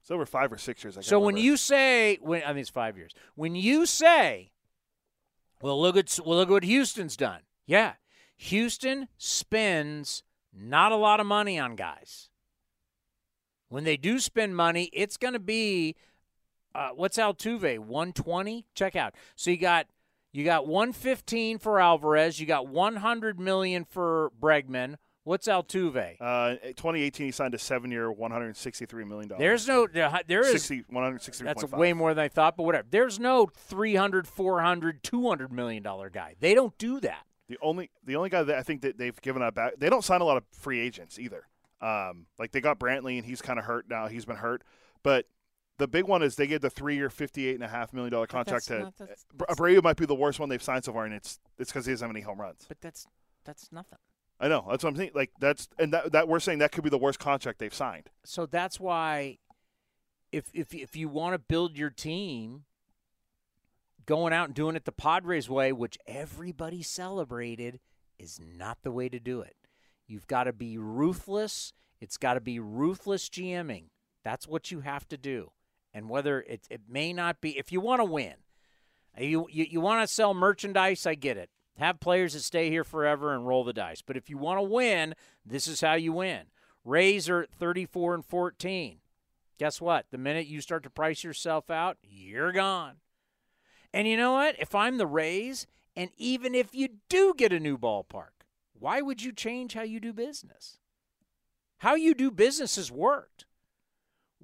It's over five or six years. I guess. So when remember. you say when I mean it's five years. When you say, well look at well look at what Houston's done. Yeah. Houston spends not a lot of money on guys. When they do spend money, it's going to be uh, what's Altuve 120. Check out. So you got you got 115 for Alvarez. You got 100 million for Bregman. What's Altuve? Uh, 2018, he signed a seven-year, 163 million dollars. There's no there is 60, 163. That's way more than I thought, but whatever. There's no 300, 400, 200 million dollar guy. They don't do that. The only the only guy that I think that they've given up back. They don't sign a lot of free agents either. Um, like they got Brantley and he's kind of hurt now. He's been hurt, but the big one is they gave the three-year, fifty-eight and a half million dollar contract to not- that's- uh, Abreu. Might be the worst one they've signed so far, and it's it's because he doesn't have any home runs. But that's that's nothing. I know that's what I'm saying. Like that's and that that we're saying that could be the worst contract they've signed. So that's why if if if you want to build your team going out and doing it the Padres way, which everybody celebrated, is not the way to do it. You've got to be ruthless. It's got to be ruthless GMing. That's what you have to do. And whether it it may not be if you want to win, you you, you want to sell merchandise, I get it. Have players that stay here forever and roll the dice. But if you want to win, this is how you win. Rays are 34 and 14. Guess what? The minute you start to price yourself out, you're gone. And you know what? If I'm the Rays, and even if you do get a new ballpark, why would you change how you do business? How you do business has worked.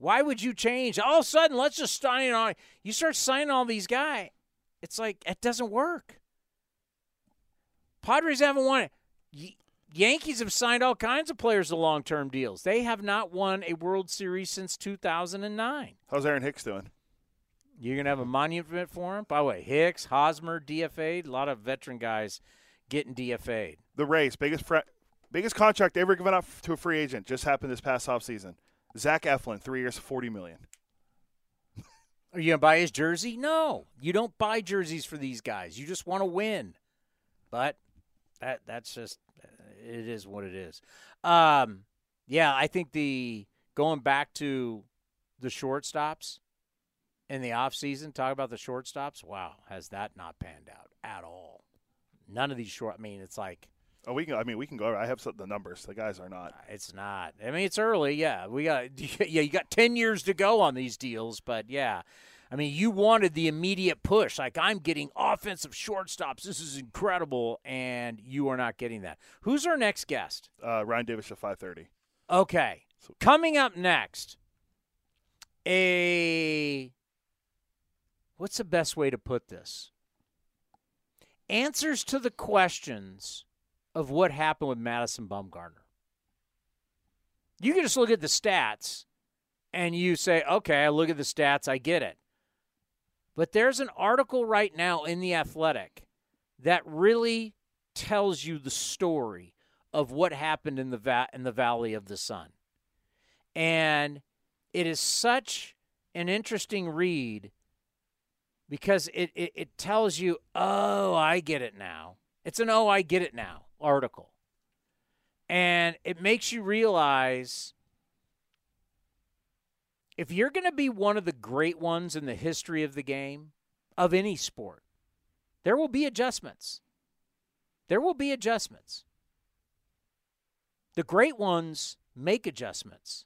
Why would you change? All of a sudden, let's just sign on. You start signing all these guys. It's like it doesn't work. Padres haven't won it. Y- Yankees have signed all kinds of players to long-term deals. They have not won a World Series since 2009. How's Aaron Hicks doing? You're gonna have a monument for him. By the way, Hicks, Hosmer, DFA'd. A lot of veteran guys getting DFA'd. The Rays biggest fre- biggest contract ever given up to a free agent just happened this past offseason. Zach Eflin, three years, forty million. Are you gonna buy his jersey? No, you don't buy jerseys for these guys. You just want to win. But that that's just it is what it is. Um, yeah, I think the going back to the shortstops in the off season. Talk about the shortstops. Wow, has that not panned out at all? None of these short. I mean, it's like Oh, we can. I mean, we can go. I have some, the numbers. The guys are not. It's not. I mean, it's early. Yeah, we got. Yeah, you got ten years to go on these deals, but yeah, I mean, you wanted the immediate push. Like I'm getting offensive shortstops. This is incredible, and you are not getting that. Who's our next guest? Uh, Ryan Davis at five thirty. Okay, So, coming up next, a what's the best way to put this? Answers to the questions of what happened with Madison Bumgarner. You can just look at the stats and you say, okay, I look at the stats, I get it. But there's an article right now in The Athletic that really tells you the story of what happened in the va- in the Valley of the Sun. And it is such an interesting read because it, it, it tells you, oh, I get it now. It's an oh, I get it now article. And it makes you realize if you're going to be one of the great ones in the history of the game, of any sport, there will be adjustments. There will be adjustments. The great ones make adjustments,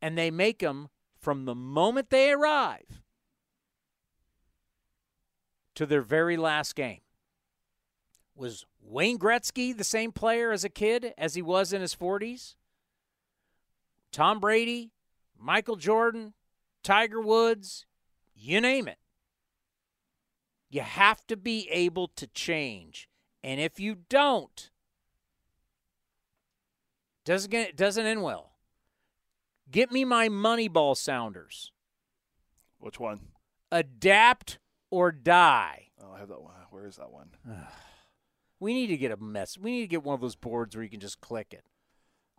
and they make them from the moment they arrive to their very last game. Was Wayne Gretzky the same player as a kid as he was in his 40s? Tom Brady, Michael Jordan, Tiger Woods, you name it. You have to be able to change. And if you don't, doesn't get, doesn't end well. Get me my Moneyball sounders. Which one? Adapt or die. Oh, I have that one. Where is that one? We need to get a mess. We need to get one of those boards where you can just click it.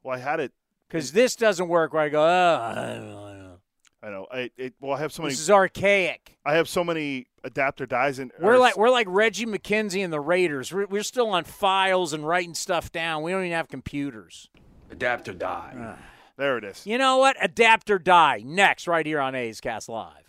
Well, I had it. Because this doesn't work where I go, oh, I don't know. I know. I it, well, I have so many. This is archaic. I have so many adapter dies in. We're like we're like Reggie McKenzie and the Raiders. We're, we're still on files and writing stuff down. We don't even have computers. Adapter die. There it is. You know what? Adapter die. Next, right here on A's Cast Live.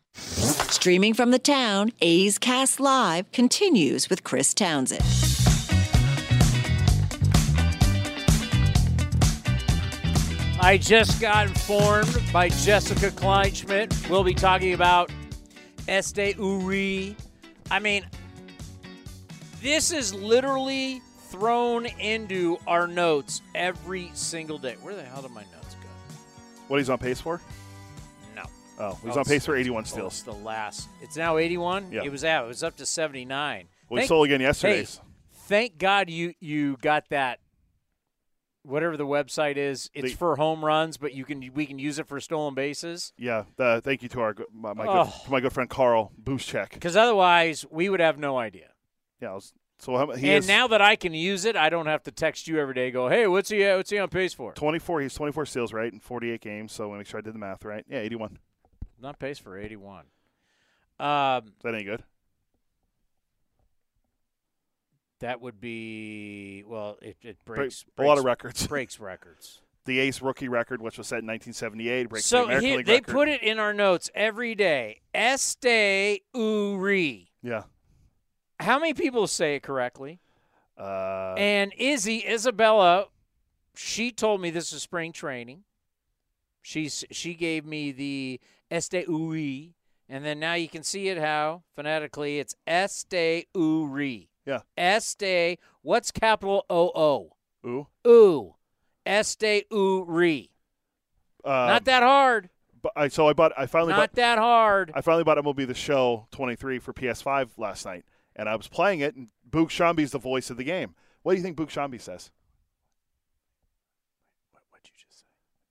Streaming from the town, A's Cast Live continues with Chris Townsend. I just got informed by Jessica Kleinschmidt. We'll be talking about Esteury. I mean, this is literally thrown into our notes every single day. Where the hell did my notes go? What he's on pace for? Oh, he's Oh, on pace for 81 oh, steals. It's the last. It's now 81. Yeah. It was out. It was up to 79. Well, he Thank- stole again Hey, yesterday. thank God you you got that. Whatever the website is, it's The- for home runs, but you can we can use it for stolen bases. Yeah, the, thank you to our my, my, Oh. good, to my good friend Carl Buszczek. Because otherwise, we would have no idea. Yeah, I was- so how- he and is now that I can use it, I don't have to text you every day. Go, hey, what's he? What's he on pace for? 24. He's 24 steals, right, in 48 games. So let me make sure I did the math right. Yeah, 81. Not pace for eighty-one. Um, Is that any good? that would be well. It, it Break- breaks, a lot of records. breaks records. The Ace rookie record, which was set in 1978, breaks so the American here, League they record. put it in our notes every day. Este Uri. Yeah. How many people say it correctly? Uh, and Izzy Isabella, she told me this is spring training. She's she gave me the Esteury, and then now you can see it how phonetically it's Esteury. Yeah. Este. What's capital O O? ooh. Ooh. Esteury. Um, Not that hard. But I, so I bought. I finally Not bought. that hard. I finally bought MLB The Show 23 for PS5 last night, and I was playing it, and Book Shambi's the voice of the game. What do you think Book Shambi says? What'd you just say?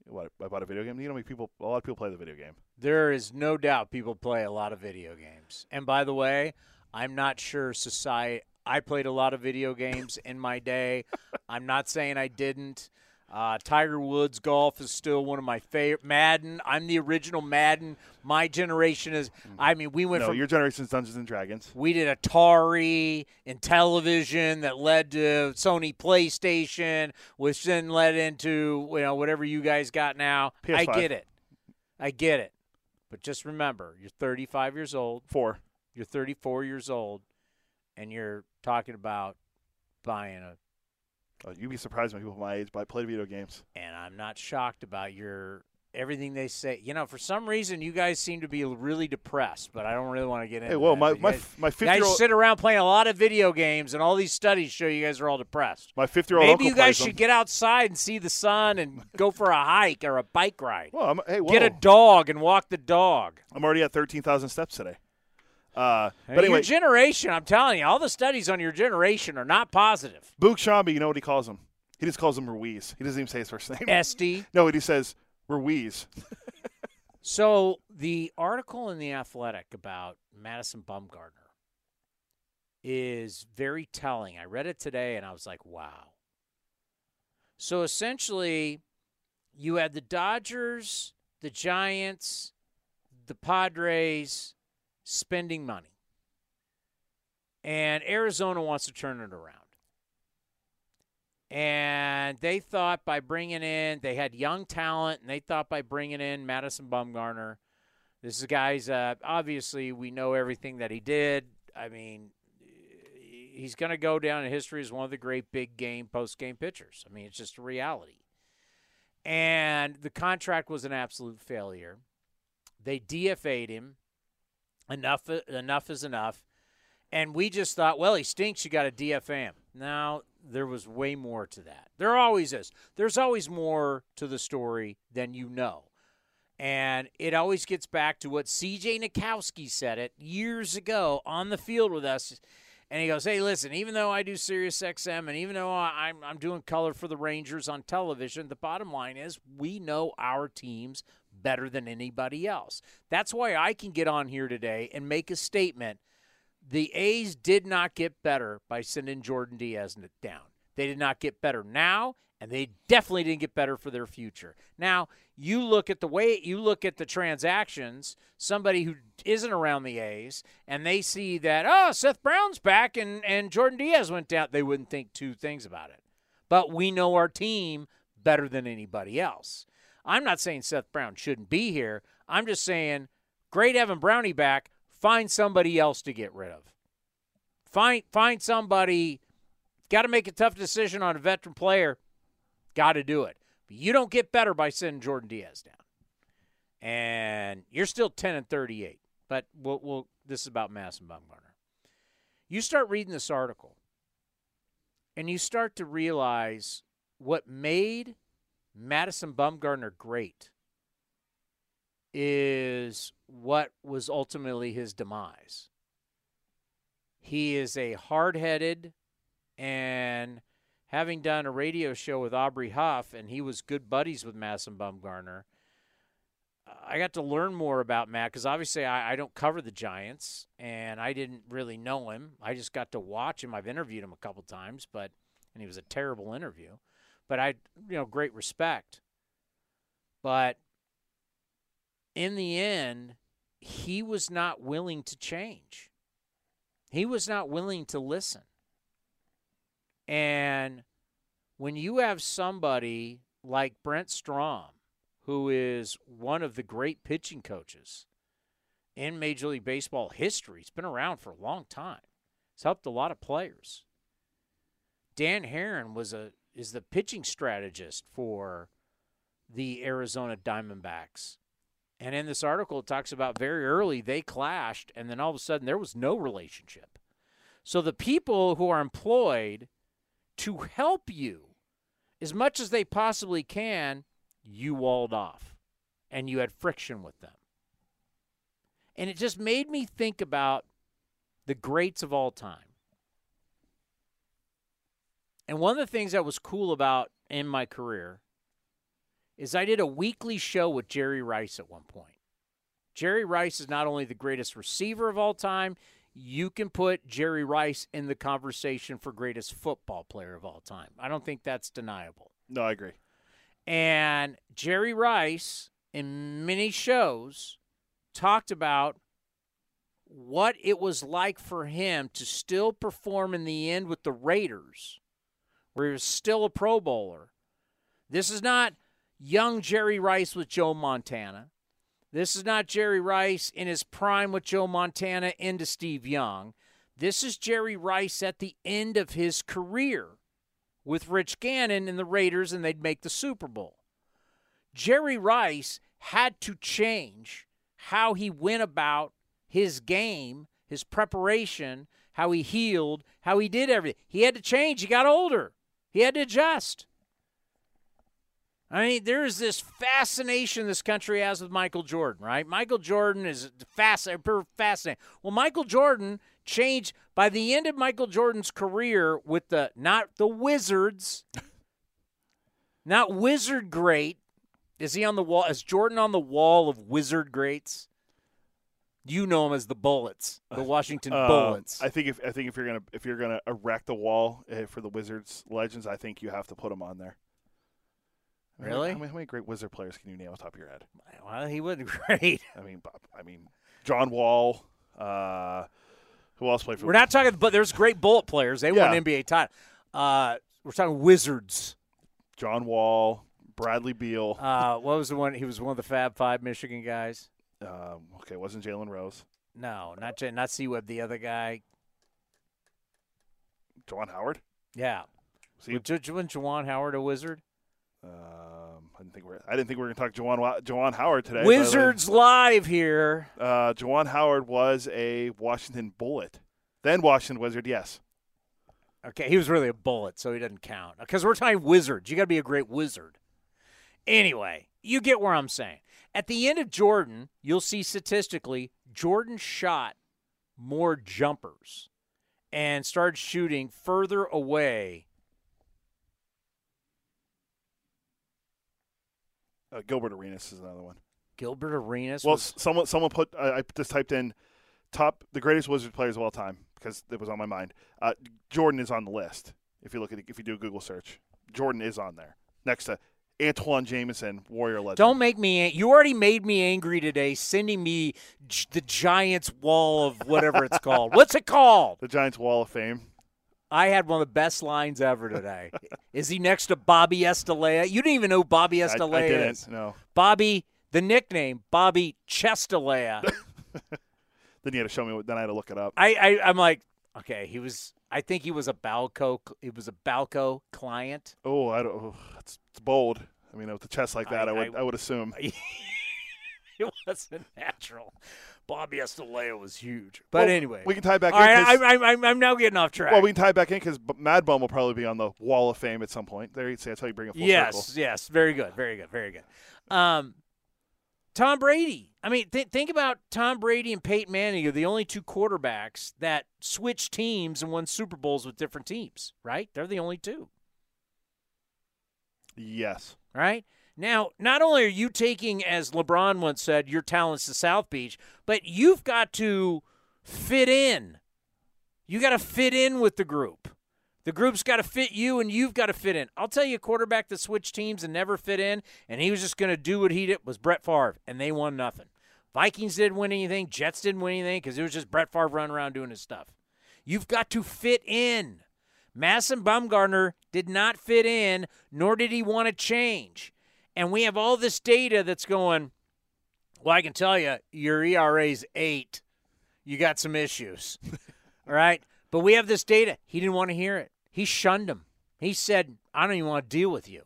What I bought a video game. You know, how many people. A lot of people play the video game. There is no doubt people play a lot of video games. And by the way, I'm not sure society. I played a lot of video games in my day. I'm not saying I didn't. Uh, Tiger Woods golf is still one of my favorite. Madden. I'm the original Madden. My generation is. I mean, we went no, from your generation's Dungeons and Dragons. we did Atari and television that led to Sony PlayStation, which then led into you know whatever you guys got now. I PS5. get it, I get it, but just remember, you're 35 years old, Four. you're 34 years old, and you're talking about buying a. Oh, you'd be surprised when people my age buy play video games. And I'm not shocked about your everything they say. You know, for some reason, you guys seem to be really depressed, but I don't really want to get into. Hey, well, that. my You my guys- my You fifty guys year old I sit around playing a lot of video games, and all these studies show you guys are all depressed. my fifty year old Maybe you guys should them. get outside and see the sun and go for a hike or a bike ride. Well, I'm, hey, whoa. Get a dog and walk the dog. I'm already at thirteen thousand steps today. Uh, but anyway, your generation, I'm telling you, all the studies on your generation are not positive. Book Shambi, you know what he calls him? He just calls him Ruiz. He doesn't even say his first name. SD. no, what he says Ruiz. So the article in the Athletic about Madison Bumgarner is very telling. I read it today and I was like, wow. So essentially, you had the Dodgers, the Giants, the Padres spending money. And Arizona wants to turn it around. And they thought by bringing in, they had young talent, and they thought by bringing in Madison Bumgarner, this is guys. Uh, obviously, we know everything that he did. I mean, he's going to go down in history as one of the great big game, post game pitchers. I mean, it's just a reality. And the contract was an absolute failure. They DFA'd him. Enough, enough is enough. And we just thought, well, he stinks. You got to DFA. Now, there was way more to that. There always is. There's always more to the story than you know. And it always gets back to what CJ Nitkowski said it years ago on the field with us. And he goes, Hey, listen, even though I do Sirius XM and even though I'm, I'm doing color for the Rangers on television, the bottom line is we know our teams better than anybody else. That's why I can get on here today and make a statement. The A's did not get better by sending Jordan Diaz down. They did not get better now, and they definitely didn't get better for their future. Now, you look at the way you look at the transactions, somebody who isn't around the A's, and they see that, oh, Seth Brown's back and, and Jordan Diaz went down, they wouldn't think two things about it. But we know our team better than anybody else. I'm not saying Seth Brown shouldn't be here. I'm just saying, great having Brownie back. Find somebody else to get rid of. Find find somebody. Got to make a tough decision on a veteran player. Got to do it. But you don't get better by sending Jordan Diaz down. And you're still 10 and 38. But we'll, we'll this is about Madison Bumgarner. You start reading this article, and you start to realize what made Madison Bumgarner great is what was ultimately his demise. He is a hard headed and having done a radio show with Aubrey Huff, and he was good buddies with Madison Bumgarner. I got to learn more about Matt because obviously I, I, don't cover the Giants and I didn't really know him. I just got to watch him. I've interviewed him a couple times, but and he was a terrible interview. But I, you know, great respect. But in the end, he was not willing to change. He was not willing to listen. And when you have somebody like Brent Strom, who is one of the great pitching coaches in Major League Baseball history, he's been around for a long time. He's helped a lot of players. Dan Haren was a is the pitching strategist for the Arizona Diamondbacks. And in this article, it talks about very early they clashed, and then all of a sudden there was no relationship. So the people who are employed to help you as much as they possibly can, you walled off and you had friction with them. And it just made me think about the greats of all time. And one of the things that was cool about in my career is I did a weekly show with Jerry Rice at one point. Jerry Rice is not only the greatest receiver of all time, you can put Jerry Rice in the conversation for greatest football player of all time. I don't think that's deniable. No, I agree. And Jerry Rice, in many shows, talked about what it was like for him to still perform in the end with the Raiders, where he was still a Pro Bowler. This is not young Jerry Rice with Joe Montana. This is not Jerry Rice in his prime with Joe Montana into Steve Young. This is Jerry Rice at the end of his career with Rich Gannon and the Raiders, and they'd make the Super Bowl. Jerry Rice had to change how he went about his game, his preparation, how he healed, how he did everything. He had to change. He got older, he had to adjust. I mean, there is this fascination this country has with Michael Jordan, right? Michael Jordan is fascinating. fascinating. Well, Michael Jordan changed by the end of Michael Jordan's career with the not the Wizards, not Wizard great. Is he on the wall? Is Jordan on the wall of Wizard greats? You know him as the Bullets, the Washington uh, Bullets. I think if I think if you're gonna if you're gonna erect the wall uh, for the Wizards legends, I think you have to put him on there. Really? How many, how many, great Wizard players can you name off the top of your head? Well, he was great. I mean, I mean, John Wall. Uh, who else played for? We're not talking, but there's great bullet players. They yeah. won NBA title. Uh, we're talking Wizards. John Wall, Bradley Beal. Uh, what was the one? He was one of the Fab Five Michigan guys. Um, okay, wasn't Jalen Rose? No, not J- not C Webb. The other guy. Juwan Howard. Yeah. See, was Juwan Howard a wizard? Um, I didn't think we're I didn't think we were going to talk Juwan Juwan Howard today. Wizards live here. Uh, Juwan Howard was a Washington Bullet, then Washington Wizard. Yes. Okay, he was really a bullet, so he doesn't count. Because we're talking wizards. You got to be a great wizard. Anyway, you get where I'm saying. At the end of Jordan, you'll see statistically, Jordan shot more jumpers and started shooting further away Uh, Gilbert Arenas is another one. Gilbert Arenas. Well, was, someone someone put I I just typed in top the greatest Wizards players of all time because it was on my mind. Uh, Jordan is on the list. If you look at it, if you do a Google search, Jordan is on there next to Antawn Jamison, Warrior legend. don't make me. You already made me angry today, sending me the Giants wall of whatever it's called. What's it called? the Giants Wall of Fame. I had one of the best lines ever today. is he next to Bobby Estalella? You didn't even know who Bobby I, Estalella I didn't. is. No. Bobby, the nickname Bobby Chestalea. Then you had to show me. what Then I had to look it up. I, I I'm like, okay, he was. I think he was a Balco. It was a Balco client. Oh, I don't. Oh, it's, it's bold. I mean, with a chest like that, I, I- would I- I, would assume. it wasn't natural. Bobby Estalella was huge. But Well, anyway, we can tie back all in. right, 'cause- I, I, I'm, I'm now getting off track. well, we can tie back in because Mad Bum will probably be on the Wall of Fame at some point. There you see. That's how you bring it full yes, circle. yes, very good, very good, very good. Um, Tom Brady. I mean, th- think about Tom Brady and Peyton Manning are the only two quarterbacks that switched teams and won Super Bowls with different teams. Right? They're the only two. Yes. right? Now, not only are you taking, as LeBron once said, your talents to South Beach, but you've got to fit in. You got to fit in with the group. The group's got to fit you, and you've got to fit in. I'll tell you, a quarterback that switched teams and never fit in, and he was just going to do what he did was Brett Favre, and they won nothing. Vikings didn't win anything. Jets didn't win anything because it was just Brett Favre running around doing his stuff. You've got to fit in. Madison Bumgarner did not fit in, nor did he want to change. And we have all this data that's going, well, I can tell you, your ERA's eight. You got some issues. all right? But we have this data. He didn't want to hear it. He shunned him. He said, I don't even want to deal with you.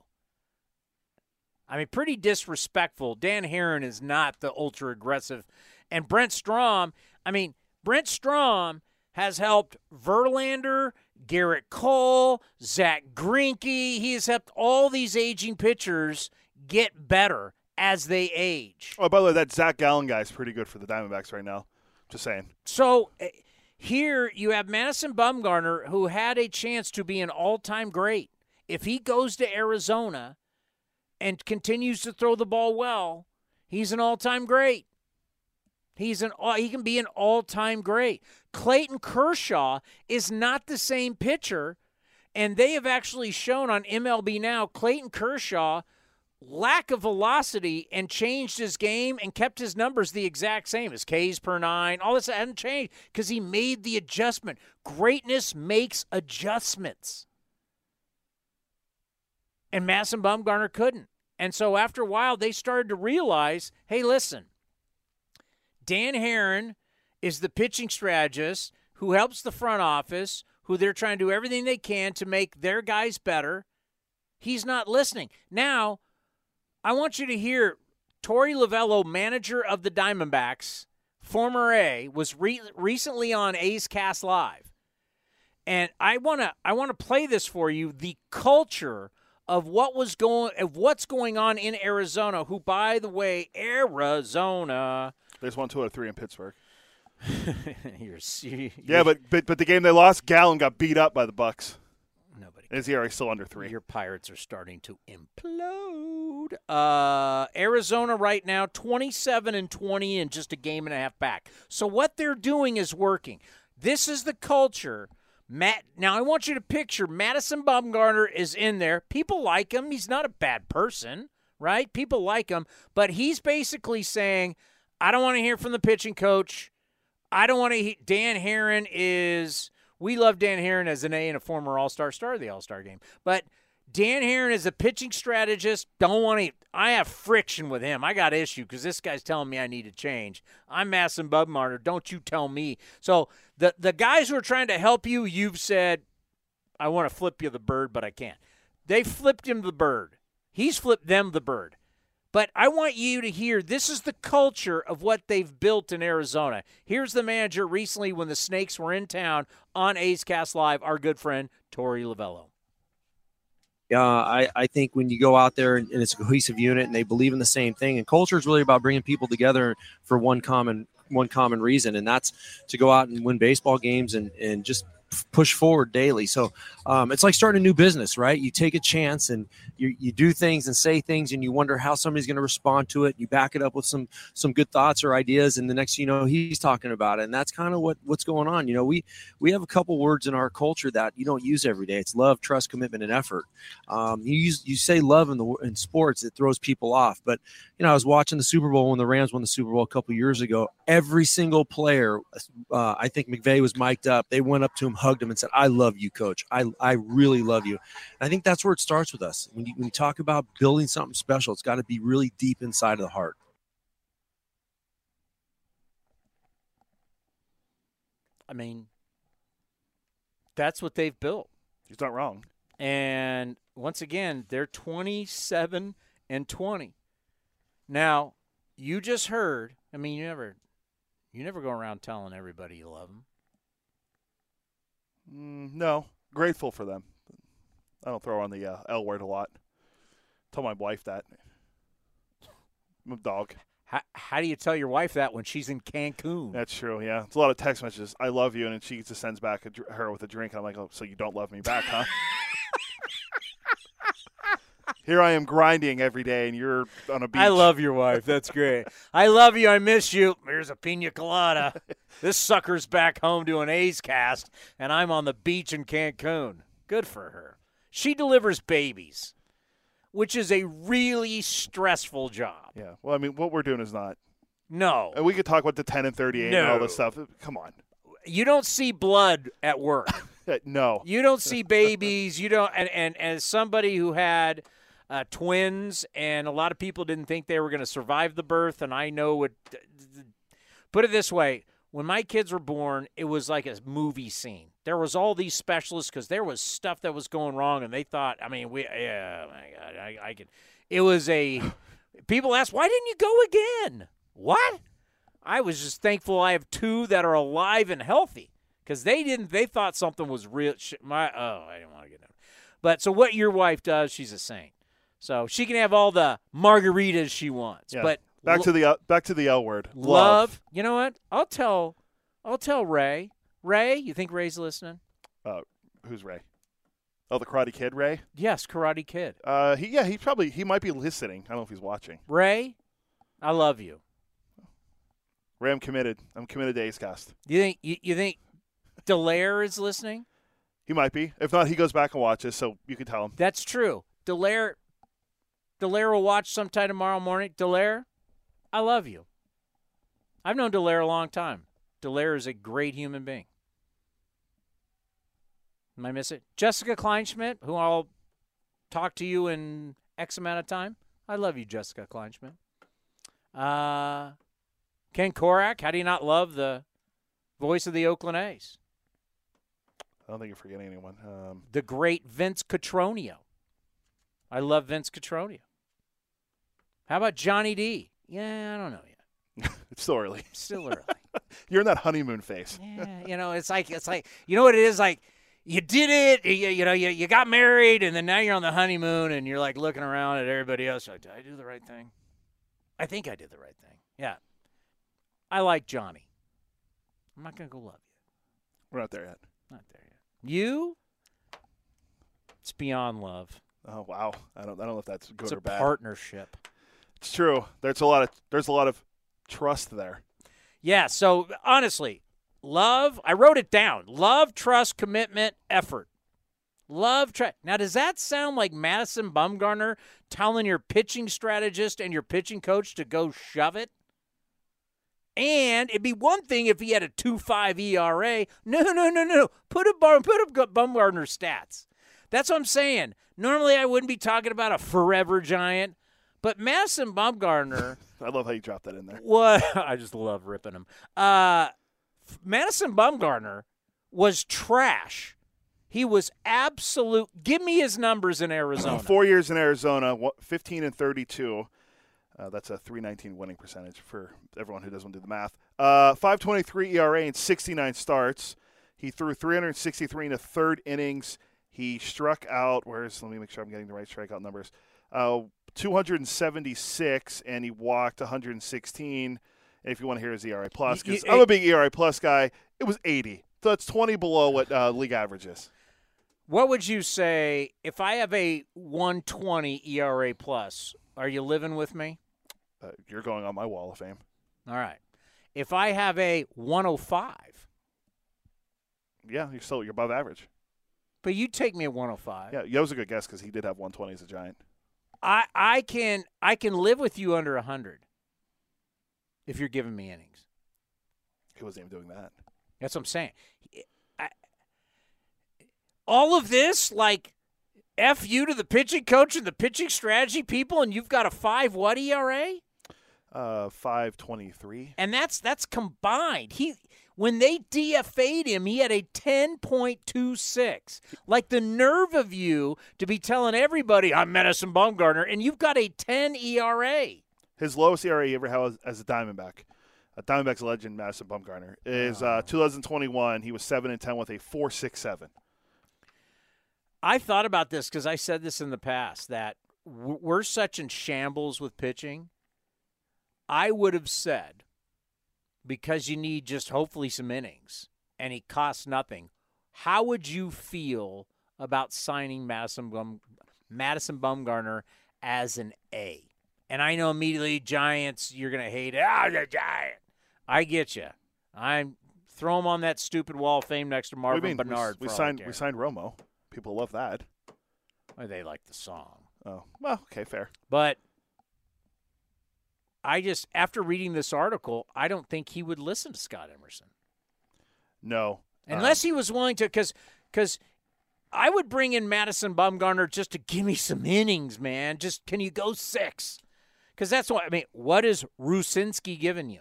I mean, pretty disrespectful. Dan Haren is not the ultra aggressive. And Brent Strom, I mean, Brent Strom has helped Verlander, Gerrit Cole, Zack Greinke. He has helped all these aging pitchers get better as they age. Oh, by the way, that Zach Gallen guy is pretty good for the Diamondbacks right now. Just saying. So eh, here you have Madison Bumgarner, who had a chance to be an all-time great. If he goes to Arizona and continues to throw the ball well, he's an all-time great. He's an he can be an all-time great. Clayton Kershaw is not the same pitcher, and they have actually shown on MLB now Clayton Kershaw lack of velocity and changed his game and kept his numbers the exact same as K's per nine. All this hadn't changed because he made the adjustment. Greatness makes adjustments. And Madison Bumgarner couldn't. And so after a while, they started to realize hey, listen, Dan Haren is the pitching strategist who helps the front office, who they're trying to do everything they can to make their guys better. He's not listening. Now, I want you to hear Torey Lovullo, manager of the Diamondbacks, former A, was re- recently on A's Cast Live. And I want to I want to play this for you the culture of what was going of what's going on in Arizona, who by the way, Arizona There's one, two out of three in Pittsburgh. you're, you Yeah, but, but but the game they lost, Gallen got beat up by the Bucks. His ERA still under three. Your Pirates are starting to implode. Uh, Arizona right now, 27 and 20 and just a game and a half back. So what they're doing is working. This is the culture. Matt, now I want you to picture Madison Bumgarner is in there. People like him. He's not a bad person, right? People like him, but he's basically saying, I don't want to hear from the pitching coach. I don't want to. He- Dan Haren is. We love Dan Haren as an A and a former All Star star of the All Star game, but Dan Haren is a pitching strategist. Don't want to. I have friction with him. I got issue because this guy's telling me I need to change. I'm Madison Bumgarner. Don't you tell me. So the the guys who are trying to help you, you've said, I want to flip you the bird, but I can't. They flipped him the bird. He's flipped them the bird. But I want you to hear this is the culture of what they've built in Arizona. Here's the manager recently when the Snakes were in town on A's Cast Live, our good friend, Torey Lovullo. Uh, I, I think when you go out there and, and it's a cohesive unit and they believe in the same thing, and culture is really about bringing people together for one common one common reason, and that's to go out and win baseball games and, and just push forward daily. So um, it's like starting a new business, right? You take a chance and you, you do things and say things, and you wonder how somebody's going to respond to it. You back it up with some some good thoughts or ideas, and the next you know he's talking about it, and that's kind of what what's going on. You know, we we have a couple words in our culture that you don't use every day. It's love, trust, commitment, and effort. Um, you use you say love in the in sports, it throws people off. But you know, I was watching the Super Bowl when the Rams won the Super Bowl a couple years ago. Every single player, uh, I think McVay was mic'd up. They went up to him, hugged him, and said, "I love you, coach. I I really love you." And I think that's where it starts with us. When you when you talk about building something special, it's got to be really deep inside of the heart. I mean, that's what they've built. He's not wrong. And once again, they're 27 and 20. Now, you just heard, I mean, you never you never go around telling everybody you love them. Mm, no, grateful for them. I don't throw on the uh, L word a lot. Tell my wife that. I'm a dog. How, how do you tell your wife that when she's in Cancun? That's true. Yeah, it's a lot of text messages. I love you, and then she just sends back a, her with a drink, and I'm like, oh, so you don't love me back, huh? Here I am grinding every day, and you're on a beach. I love your wife. That's great. I love you. I miss you. Here's a pina colada. this sucker's back home doing A's cast, and I'm on the beach in Cancun. Good for her. She delivers babies, which is a really stressful job. Yeah. Well, I mean, what we're doing is not. No. And we could talk about the 10 and 38 and all this stuff. Come on. You don't see blood at work. No. You don't see babies. You don't. And, and as somebody who had uh, twins, and a lot of people didn't think they were going to survive the birth, and I know what. Put it this way: when my kids were born, it was like a movie scene. There was all these specialists because there was stuff that was going wrong, and they thought, I mean, we, yeah, oh my God, I, I could. It was a. People ask, why didn't you go again? What? I was just thankful I have two that are alive and healthy because they didn't. They thought something was real. sh- My oh, I didn't want to get it. But so what your wife does, she's a saint. So she can have all the margaritas she wants. Yeah. But back lo- to the uh, back to the L word. love. You know what? I'll tell. I'll tell Ray. Ray, you think Ray's listening? Uh, who's Ray? Oh, the Karate Kid, Ray. Yes, Karate Kid. Uh, he yeah, he probably he might be listening. I don't know if he's watching. Ray, I love you. Ray, I'm committed. I'm committed to A's Cast. You think you, you think Delaire is listening? He might be. If not, he goes back and watches, so you can tell him. That's true. Delaire Delaire will watch sometime tomorrow morning. Delaire, I love you. I've known Delaire a long time. Delaire is a great human being. Am I missing? Jessica Kleinschmidt, who I'll talk to you in X amount of time. I love you, Jessica Kleinschmidt. Uh, Ken Korach, how do you not love the voice of the Oakland A's? I don't think you're forgetting anyone. Um, the great Vince Cotroneo. I love Vince Cotroneo. How about Johnny D? Yeah, I don't know yet. it's still early. Still early. You're in that honeymoon phase. yeah, you know, it's like it's like you know what it is like. You did it, you, you know. You, you got married, and then now you're on the honeymoon, and you're like looking around at everybody else. Like, did I do the right thing? I think I did the right thing. Yeah, I like Johnny. I'm not gonna go love you. We're not there yet. Not there yet. You? It's beyond love. Oh wow. I don't. I don't know if that's good It's or a bad. partnership. It's true. There's a lot of there's a lot of trust there. Yeah, so honestly, love, I wrote it down. Love, trust, commitment, effort. Love, trust. Now, does that sound like Madison Bumgarner telling your pitching strategist and your pitching coach to go shove it? And it'd be one thing if he had a 2.5 ERA. No, no, no, no. Put up Bar- put up Bumgarner stats. That's what I'm saying. Normally, I wouldn't be talking about a forever giant, but Madison Bumgarner. I love how you dropped that in there. What I just love ripping him. Uh, Madison Bumgarner was trash. He was absolute. Give me his numbers in Arizona. Four years in Arizona, 15 and 32. Uh, that's a 319 winning percentage for everyone who doesn't do the math. Uh, 523 ERA and 69 starts. He threw 363 in the third innings. He struck out, where's, let me make sure I'm getting the right strikeout numbers. Uh, 276, and he walked 116. And if you want to hear his ERA plus, because I'm a big ERA plus guy, it was 80. So that's 20 below what uh, league average is. What would you say if I have a 120 ERA plus? Are you living with me? Uh, you're going on my wall of fame. All right. If I have a 105, Yeah, you're still you're above average. But you take me at 105. Yeah, Yo's a good guess because he did have 120 as a Giant. I I can I can live with you under 100 if you're giving me innings. He wasn't even doing that. That's what I'm saying. I, all of this, like, f you to the pitching coach and the pitching strategy people, and you've got a five what ERA, Uh, 523. and that's that's combined. He when they DFA'd him, he had a 10.26. Like the nerve of you to be telling everybody I'm Madison Bumgarner, and you've got a 10 ERA. His lowest ERA he ever had as a Diamondback, a Diamondbacks legend, Madison Bumgarner, is uh, 2021. He was seven and 10 with a 4.67. I thought about this because I said this in the past that w- we're such in shambles with pitching. I would have said because you need just hopefully some innings and he costs nothing. How would you feel about signing Madison Bum, Madison Bumgarner as an A? And I know immediately Giants, you're going to hate it. Ah, the Giant. I get you. I'm throw him on that stupid wall of fame next to What do you Marvin mean? We- Bernard. We, I signed we signed Romo. People love that. Well, they like the song. Oh, well, okay, fair. But I just, after reading this article, I don't think he would listen to Scott Emerson No. unless he was willing to. Because, because I would bring in Madison Bumgarner just to give me some innings, man. Just can you go six? Because that's what I mean. What is Rucinski giving you?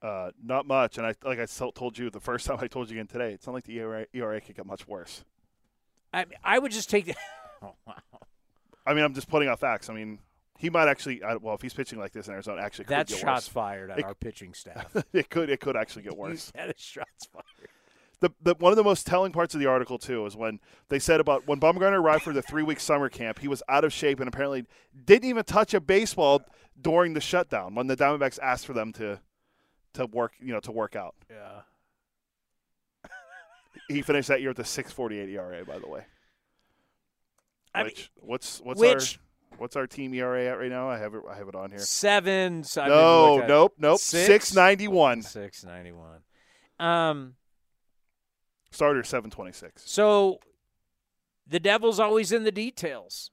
Uh, not much. And I like I told you the first time I told you again today. It's not like the ERA, ERA could get much worse. I I would just take. oh, wow. I mean, I'm just putting out facts. I mean, he might actually. Uh, well, if he's pitching like this in Arizona, actually, could That's get shots worse. fired at It- our pitching staff. it could. It could actually get worse. that is shots fired. the, the one of the most telling parts of the article too is when they said about when Bumgarner arrived for the three week summer camp, he was out of shape and apparently didn't even touch a baseball during the shutdown when the Diamondbacks asked for them to to work you know to work out. Yeah. He finished that year with a six forty eight ERA, by the way. I Which what's what's which- our what's our team ERA at right now? I have it I have it on here. Sevens. I no, nope, nope. Six? Six ninety one. Six ninety one. Um. Starter seven twenty six. So the devil's always in the details.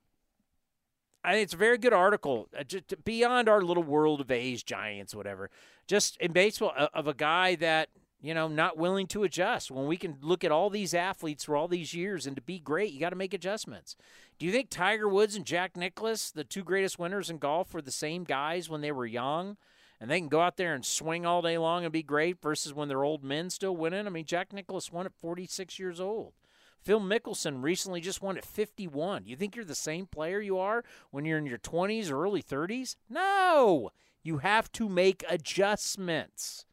I think it's a very good article. Uh, just beyond our little world of A's, Giants, whatever. Just in baseball, uh, of a guy that you know not willing to adjust. When we can look at all these athletes for all these years and to be great, you got to make adjustments. Do you think Tiger Woods and Jack Nicklaus, the two greatest winners in golf, were the same guys when they were young? And they can go out there and swing all day long and be great versus when they're old men still winning. I mean, Jack Nicklaus won at 46 years old. Phil Mickelson recently just won at 51. You think you're the same player you are when you're in your 20s or early 30s? No. You have to make adjustments.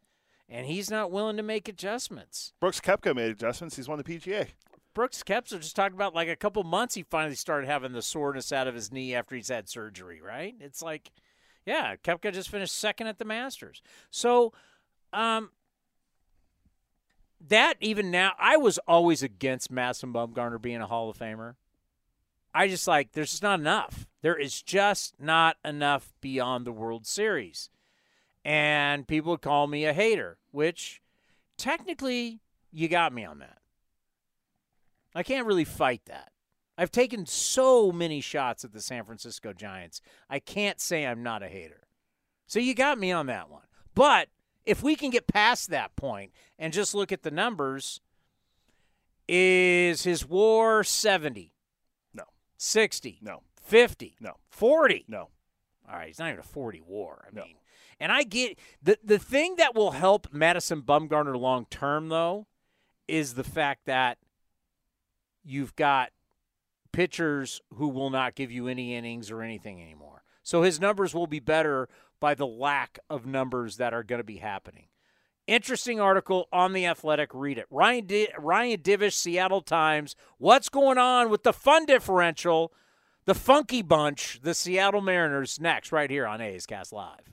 And he's not willing to make adjustments. Brooks Koepka made adjustments. He's won the PGA. Brooks Koepka just talked about like a couple months he finally started having the soreness out of his knee after he's had surgery, right? It's like, yeah, Koepka just finished second at the Masters. So, um, that even now, I was always against Madison Bumgarner being a Hall of Famer. I just like there's just not enough. There is just not enough beyond the World Series, and people would call me a hater, which technically you got me on that. I can't really fight that. I've taken so many shots at the San Francisco Giants. I can't say I'm not a hater. So you got me on that one. But if we can get past that point and just look at the numbers, is his war 70? No. 60? No. 50? No. 40? No. All right, he's not even a 40 war. I No. mean, and I get the the thing that will help Madison Bumgarner long term though is the fact that you've got pitchers who will not give you any innings or anything anymore. So his numbers will be better by the lack of numbers that are going to be happening. Interesting article on the Athletic. Read it. Ryan Di- Ryan Divish, Seattle Times. What's going on with the fun differential? The Funky Bunch, the Seattle Mariners. Next, right here on A's Cast Live.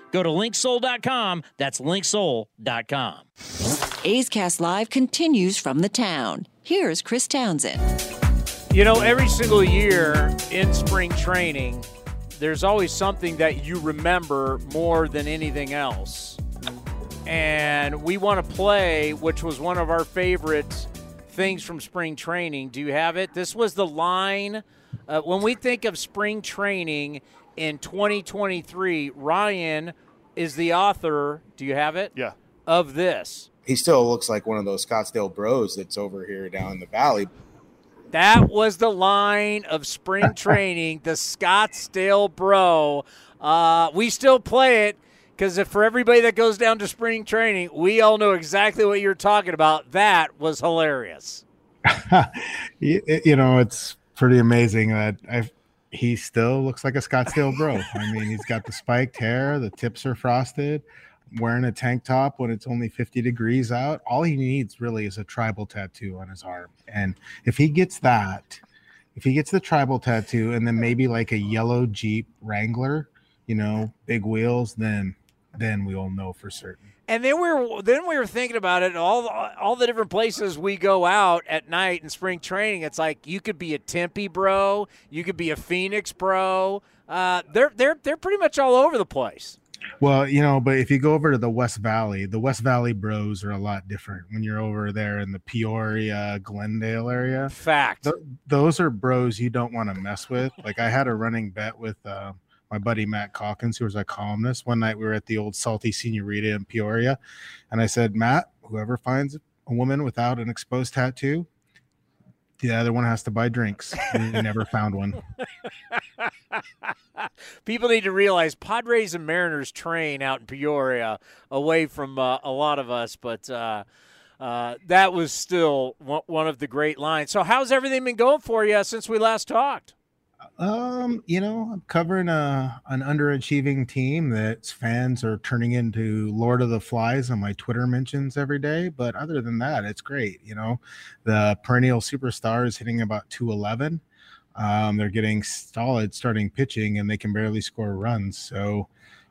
Go to linksoul.com. That's linksoul.com. A's Cast Live continues from the town. Here's Chris Townsend. You know, every single year in spring training, there's always something that you remember more than anything else. And we want to play, which was one of our favorite things from spring training. Do you have it? This was the line. Uh, when we think of spring training in 2023, Ryan is the author. Do you have it? Yeah. Of this. He still looks like one of those Scottsdale bros that's over here down in the valley. That was the line of spring training, the Scottsdale bro. Uh, we still play it because for everybody that goes down to spring training, we all know exactly what you're talking about. That was hilarious. you, you know, it's pretty amazing that I've he still looks like a Scottsdale bro. I mean, he's got the spiked hair, the tips are frosted, wearing a tank top when it's only 50 degrees out. All he needs really is a tribal tattoo on his arm. And if he gets that, if he gets the tribal tattoo and then maybe like a yellow Jeep Wrangler, you know, big wheels, then then we all know for certain. And then we were then we were thinking about it. All all the different places we go out at night in spring training. It's like you could be a Tempe bro, you could be a Phoenix bro. Uh, they're they're they're pretty much all over the place. Well, you know, but if you go over to the West Valley, the West Valley bros are a lot different when you're over there in the Peoria, Glendale area. Fact. Th- those are bros you don't want to mess with. Like I had a running bet with uh, my buddy Matt Calkins, who was a columnist. One night we were at the old Salty Senorita in Peoria, and I said, Matt, whoever finds a woman without an exposed tattoo, the other one has to buy drinks. We never found one. People need to realize Padres and Mariners train out in Peoria, away from uh, a lot of us, but. Uh, uh, that was still one of the great lines. So, how's everything been going for you since we last talked? Um, you know, I'm covering a an underachieving team that's fans are turning into Lord of the Flies on my Twitter mentions every day. But other than that, it's great. You know, the perennial superstar is hitting about 211. Um, they're getting solid starting pitching and they can barely score runs. So,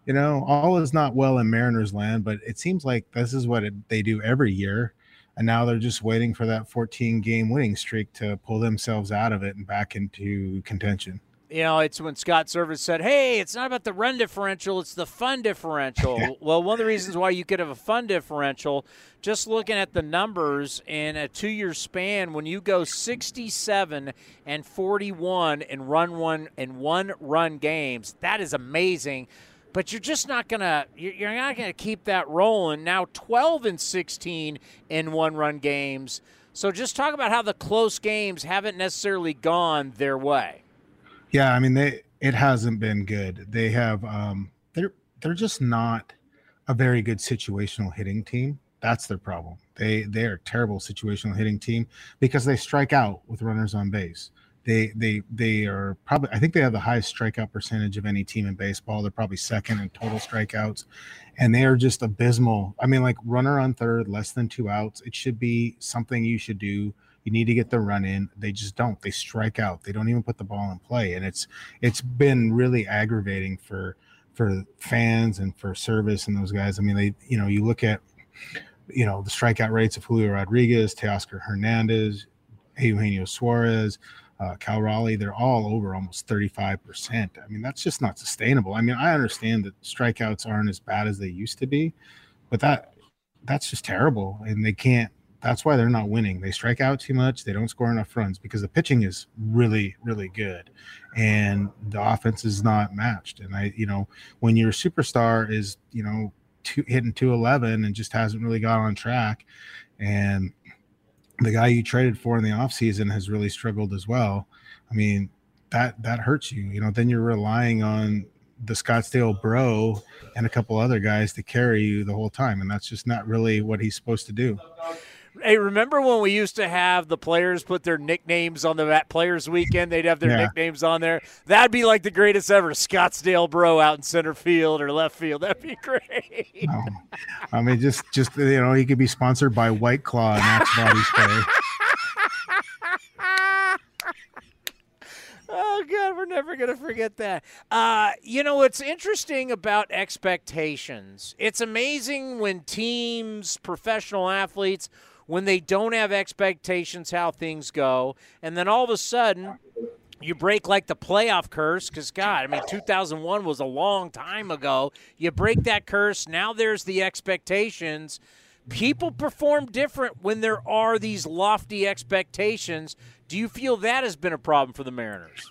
you know, all is not well in Mariners land, but it seems like this is what it, they do every year and now they're just waiting for that 14 game winning streak to pull themselves out of it and back into contention. You know, it's when Scott Servais said, "Hey, it's not about the run differential; it's the fun differential." well, one of the reasons why you could have a fun differential, just looking at the numbers in a two-year span, when you go 67 and 41 and run one and one run games, that is amazing but you're just not gonna you're not gonna keep that rolling. Now 12 and 16 in one run games. So just talk about how the close games haven't necessarily gone their way. Yeah, I mean they it hasn't been good. They have um they're they're just not a very good situational hitting team. That's their problem. They they are a terrible situational hitting team because they strike out with runners on base. They they they are probably I think they have the highest strikeout percentage of any team in baseball. They're probably second in total strikeouts, and they are just abysmal. I mean, like runner on third, less than two outs. It should be something you should do. You need to get the run in. They just don't. They strike out. They don't even put the ball in play, and it's it's been really aggravating for for fans and for Servais and those guys. I mean, they you know you look at you know the strikeout rates of Julio Rodriguez, Teoscar Hernandez, Eugenio Suarez uh, Cal Raleigh, they're all over almost 35%. I mean, that's just not sustainable. I mean, I understand that strikeouts aren't as bad as they used to be, but that that's just terrible. And they can't, that's why they're not winning. They strike out too much. They don't score enough runs because the pitching is really, really good. And the offense is not matched. And I, you know, when your superstar is, you know, two, hitting 211 and just hasn't really got on track and the guy you traded for in the offseason has really struggled as well. I mean, that that hurts you. You know, then you're relying on the Scottsdale bro and a couple other guys to carry you the whole time, and that's just not really what he's supposed to do. Hey, remember when we used to have the players put their nicknames on the Players Weekend? They'd have their Yeah. nicknames on there. That'd be like the greatest ever. Scottsdale Bro out in center field or left field. That'd be great. I mean, just just you know, he could be sponsored by White Claw and Axe Body Spray. Oh God, we're never gonna forget that. Uh, you know what's interesting about expectations? It's amazing when teams, professional athletes, when they don't have expectations, how things go, and then all of a sudden. You break like the playoff curse because, God, I mean, 2001 was a long time ago. You break that curse. Now there's the expectations. People perform different when there are these lofty expectations. Do you feel that has been a problem for the Mariners?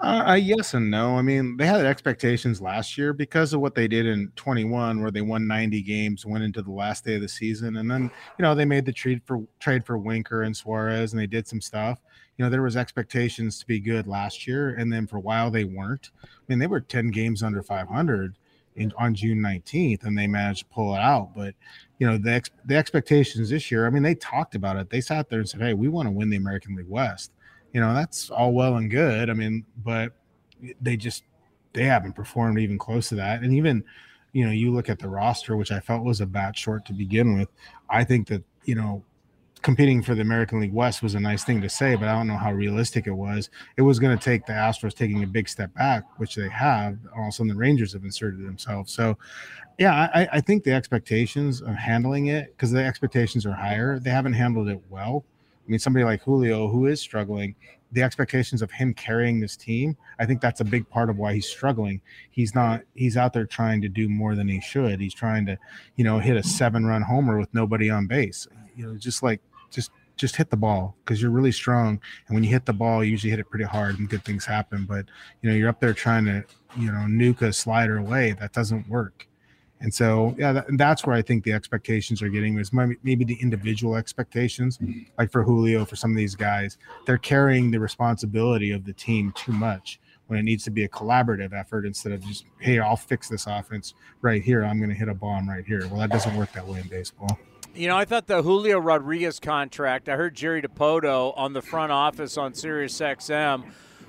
Uh, uh, yes and no. I mean, they had expectations last year because of what they did in 21, where they won 90 games, went into the last day of the season, and then you know they made the trade for trade for Winker and Suarez, and they did some stuff. You know, there was expectations to be good last year, and then for a while they weren't. I mean, they were 10 games under 500 in, on June 19th, and they managed to pull it out. But you know, the ex, the expectations this year. I mean, they talked about it. They sat there and said, "Hey, we want to win the American League West." You know that's all well and good. I mean but they just they haven't performed even close to that. And even you know you look at the roster which i felt was a bat short to begin with i think that you know competing for the american league west was a nice thing to say but i don't know how realistic it was. It was going to take the astros taking a big step back which they have also the rangers have inserted themselves. So yeah i, I think the expectations of handling it because the expectations are higher they haven't handled it well I mean, somebody like Julio, who is struggling, the expectations of him carrying this team, I think that's a big part of why he's struggling. He's not, he's out there trying to do more than he should. He's trying to, you know, hit a seven run homer with nobody on base. You know, just like, just, just hit the ball because you're really strong. And when you hit the ball, you usually hit it pretty hard and good things happen. But, you know, you're up there trying to, you know, nuke a slider away. That doesn't work. And so, yeah, that, that's where I think the expectations are getting is maybe, maybe the individual expectations, like for Julio, for some of these guys, they're carrying the responsibility of the team too much when it needs to be a collaborative effort instead of just, hey, I'll fix this offense right here. I'm going to hit a bomb right here. Well, that doesn't work that way in baseball. You know, I thought the Julio Rodriguez contract, I heard Jerry Dipoto on the front office on Sirius XM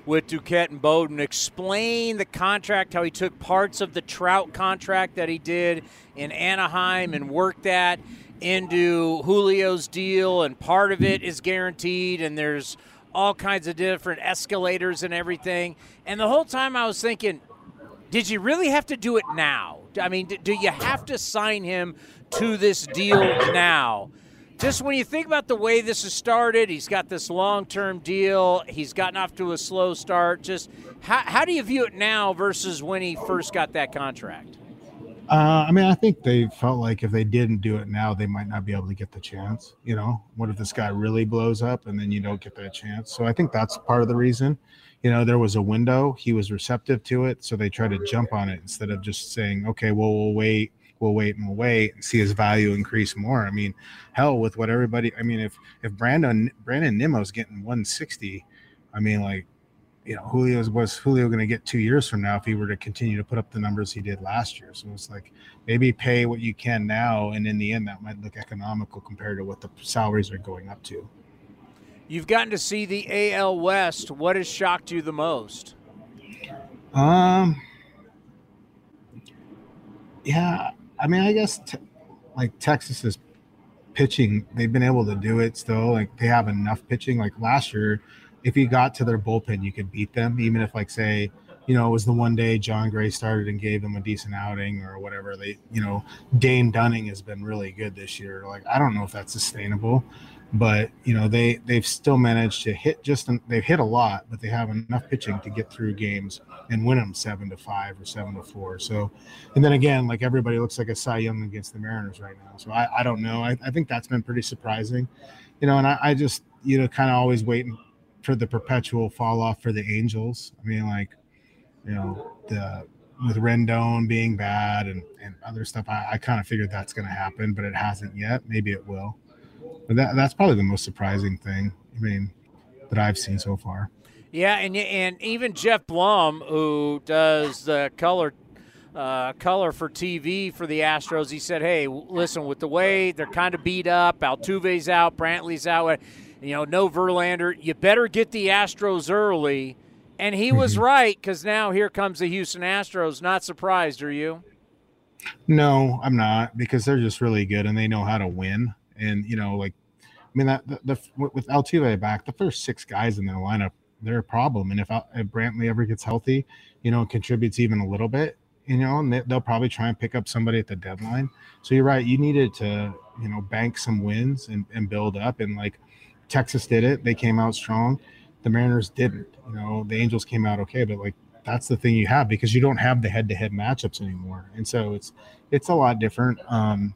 with Duquette and Bowden explain the contract, how he took parts of the Trout contract that he did in Anaheim and worked that into Julio's deal, and part of it is guaranteed, and there's all kinds of different escalators and everything. And the whole time I was thinking, did you really have to do it now? I mean, do you have to sign him to this deal now? Just when you think about the way this has started, he's got this long term deal, he's gotten off to a slow start. Just how, how do you view it now versus when he first got that contract? Uh, I mean, I think they felt like if they didn't do it now, they might not be able to get the chance. You know, what if this guy really blows up and then you don't get that chance? So I think that's part of the reason. You know, there was a window, he was receptive to it, so they tried to jump on it instead of just saying, okay, well, we'll wait, we'll wait and we'll wait and see his value increase more. I mean, hell, with what everybody, I mean, if if Brandon Brandon Nimmo's getting 160, I mean, like you know, Julio's was Julio going to get two years from now if he were to continue to put up the numbers he did last year. So it's like maybe pay what you can now, and in the end, that might look economical compared to what the salaries are going up to. You've gotten to see the AL West. What has shocked you the most? Um, yeah, I mean, I guess te- like Texas is pitching, they've been able to do it still. Like they have enough pitching. Like last year, if you got to their bullpen, you could beat them, even if like say, you know, it was the one day Jon Gray started and gave them a decent outing or whatever. They, you know, Dane Dunning has been really good this year. Like I don't know if that's sustainable, but you know they they've still managed to hit just they've hit a lot, but they have enough pitching to get through games and win them seven to five or seven to four. So, and then again, like everybody looks like a Cy Young against the Mariners right now. So I, I don't know. I, I think that's been pretty surprising, you know. And I, I just you know kind of always waiting for the perpetual fall off for the Angels. I mean, like you know the with Rendon being bad and, and other stuff, I, I kind of figured that's going to happen, but it hasn't yet. Maybe it will. But that, that's probably the most surprising thing. I mean, that I've seen so far. Yeah, and and even Geoff Blum, who does the color uh, color for TV for the Astros. He said, "Hey, listen, with the way they're kind of beat up, Altuve's out, Brantley's out, you know, no Verlander. You better get the Astros early." And he was Mm-hmm. right because now here comes the Houston Astros. Not surprised, are you? No, I'm not because they're just really good and they know how to win. And you know, like, I mean, that the, the with Altuve back, the first six guys in their lineup, they're a problem. And if, if Brantley ever gets healthy, you know, contributes even a little bit, you know, and they, they'll probably try and pick up somebody at the deadline. So you're right, you needed to, you know, bank some wins and, and build up. And like Texas did it, they came out strong. The Mariners didn't. You know, the Angels came out okay, but like that's the thing you have because you don't have the head-to-head matchups anymore, and so it's it's a lot different. Um,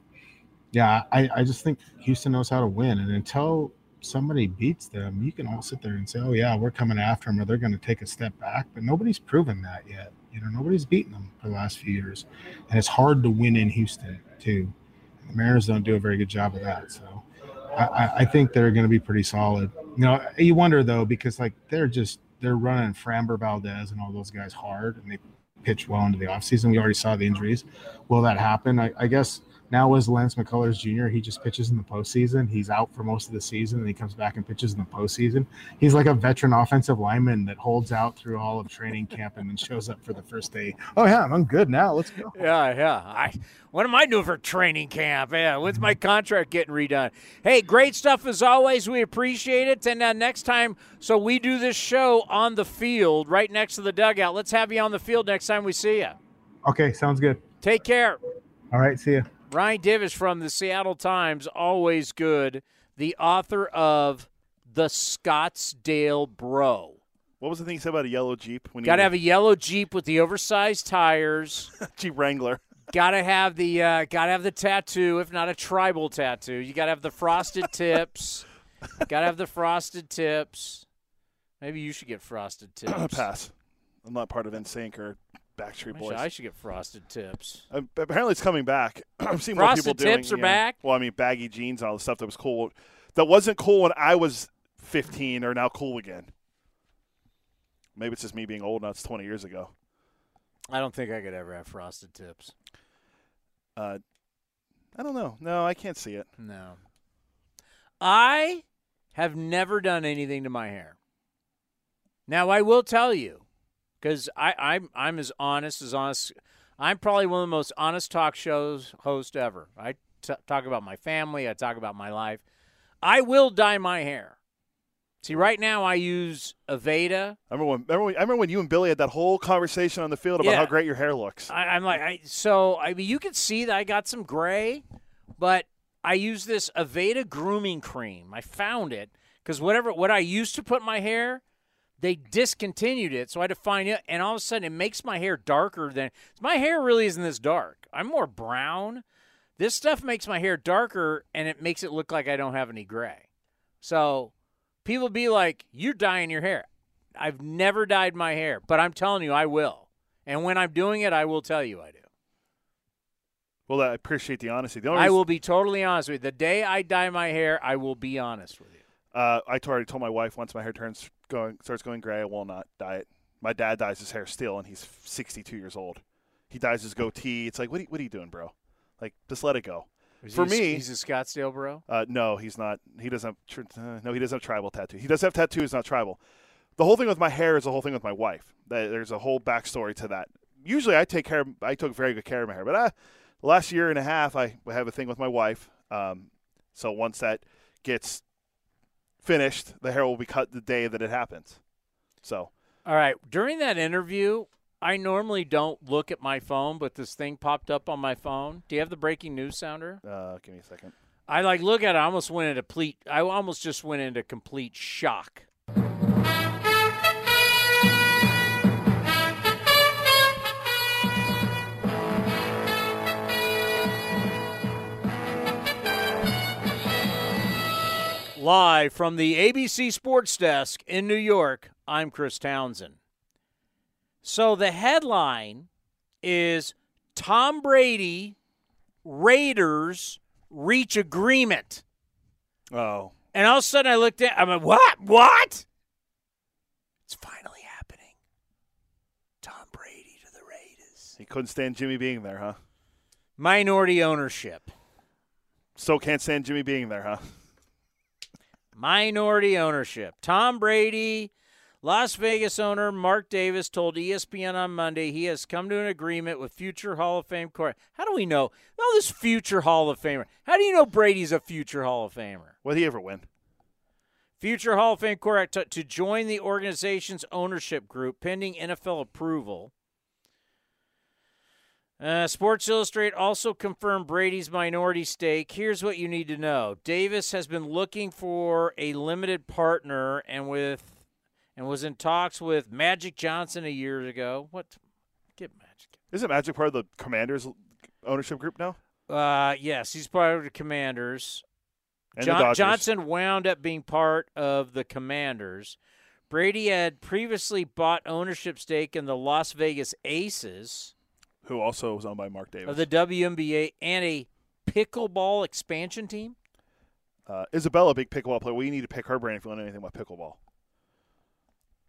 yeah, I, I just think Houston knows how to win, and until somebody beats them, you can all sit there and say, "Oh yeah, we're coming after them," or they're going to take a step back. But nobody's proven that yet. You know, nobody's beaten them for the last few years, and it's hard to win in Houston too. The Mariners don't do a very good job of that, so. I, I- think they're going to be pretty solid. You know, you wonder though because like they're just they're running Framber Valdez and all those guys hard, and they pitch well into the offseason. We already saw the injuries. Will that happen? I, I guess now is Lance McCullers Jr. He just pitches in the postseason. He's out for most of the season, and he comes back and pitches in the postseason. He's like a veteran offensive lineman that holds out through all of training camp and then shows up for the first day. Oh yeah, I'm good now. Let's go. Yeah, yeah. I what am I doing for training camp? Yeah, when's my contract getting redone? Hey, great stuff as always. We appreciate it. And uh, next time, so we do this show on the field, right next to the dugout. Let's have you on the field next time we see you. Okay, sounds good. Take care. All right, see ya. Ryan Divish from the Seattle Times, always good. The author of The Scottsdale Bro. What was the thing you said about a yellow Jeep? When Got to have a yellow Jeep with the oversized tires. Jeep Wrangler. Got to have the uh, got to have the tattoo, if not a tribal tattoo. You got to have the frosted tips. got to have the frosted tips. Maybe you should get frosted tips. Pass. I'm not part of NSYNC or Backstreet Boys. I should get frosted tips. Uh, apparently, it's coming back. I'm seeing more people Frosted doing. tips are you know, back? Well, I mean, baggy jeans and all the stuff that was cool. That wasn't cool when I was 15, are now cool again. Maybe it's just me being old now. It's 20 years ago. I don't think I could ever have frosted tips. Uh, I don't know. No, I can't see it. No. I have never done anything to my hair. Now I will tell you, because I'm I'm as honest as honest. I'm probably one of the most honest talk shows host ever. I t- talk about my family. I talk about my life. I will dye my hair. See, right now I use Aveda. I remember when, remember when, I remember when you and Billy had that whole conversation on the field about Yeah. how great your hair looks. I, I'm like, I, so I mean, you can see that I got some gray, but I use this Aveda grooming cream. I found it because whatever what I used to put my hair, they discontinued it, so I had to find it, and all of a sudden it makes my hair darker than my hair really isn't this dark. I'm more brown. This stuff makes my hair darker, and it makes it look like I don't have any gray. So people be like, "You're dyeing your hair." I've never dyed my hair, but I'm telling you, I will. And when I'm doing it, I will tell you I do. Well, I appreciate the honesty. The only I will be totally honest with you. The day I dye my hair, I will be honest with you. Uh, I already told my wife once my hair turns going starts going gray, I will not dye it. My dad dyes his hair still, and he's 62 years old. He dyes his goatee. It's like, what are, you- what are you doing, bro? Like, just let it go. Is For he me, he's a Scottsdale bro. uh, no, he's not. He doesn't have. Uh, no, he doesn't have tribal tattoo. He does have tattoos, not tribal. The whole thing with my hair is the whole thing with my wife. There's a whole backstory to that. Usually, I take care. Of, I took very good care of my hair, but uh, the last year and a half, I have a thing with my wife. Um, so once that gets finished, the hair will be cut the day that it happens. So All right. During that interview, I normally don't look at my phone, but this thing popped up on my phone. Do you have the breaking news sounder? uh, give me a second. I like look at it. I almost went into complete. I almost just went into complete shock. Live from the ABC Sports Desk in New York, I'm Chris Townsend. So the headline is Tom Brady, Raiders reach agreement. Oh, And all of a sudden I looked at I'm like, what? What? It's finally happening. Tom Brady to the Raiders. He couldn't stand Jimmy being there, huh? Minority ownership. So can't stand Jimmy being there, huh? Minority ownership. Tom Brady, Las Vegas owner Mark Davis told ESPN on Monday he has come to an agreement with future Hall of Fame court. How do we know? No, this future Hall of Famer. How do you know Brady's a future Hall of Famer? Will he ever win? Future Hall of Fame quarterback to, to join the organization's ownership group pending NFL approval. Uh, Sports Illustrated also confirmed Brady's minority stake. Here's what you need to know: Davis has been looking for a limited partner, and with and was in talks with Magic Johnson a year ago. What? Get Magic. Isn't Magic part of the Commanders ownership group now? Uh, yes, he's part of the Commanders. And the John- Dodgers. Johnson wound up being part of the Commanders. Brady had previously bought ownership stake in the Las Vegas Aces Who also was owned by Mark Davis. of the WNBA and a pickleball expansion team. uh, Isabella, big pickleball player. We need to pick her brain if you want anything about pickleball.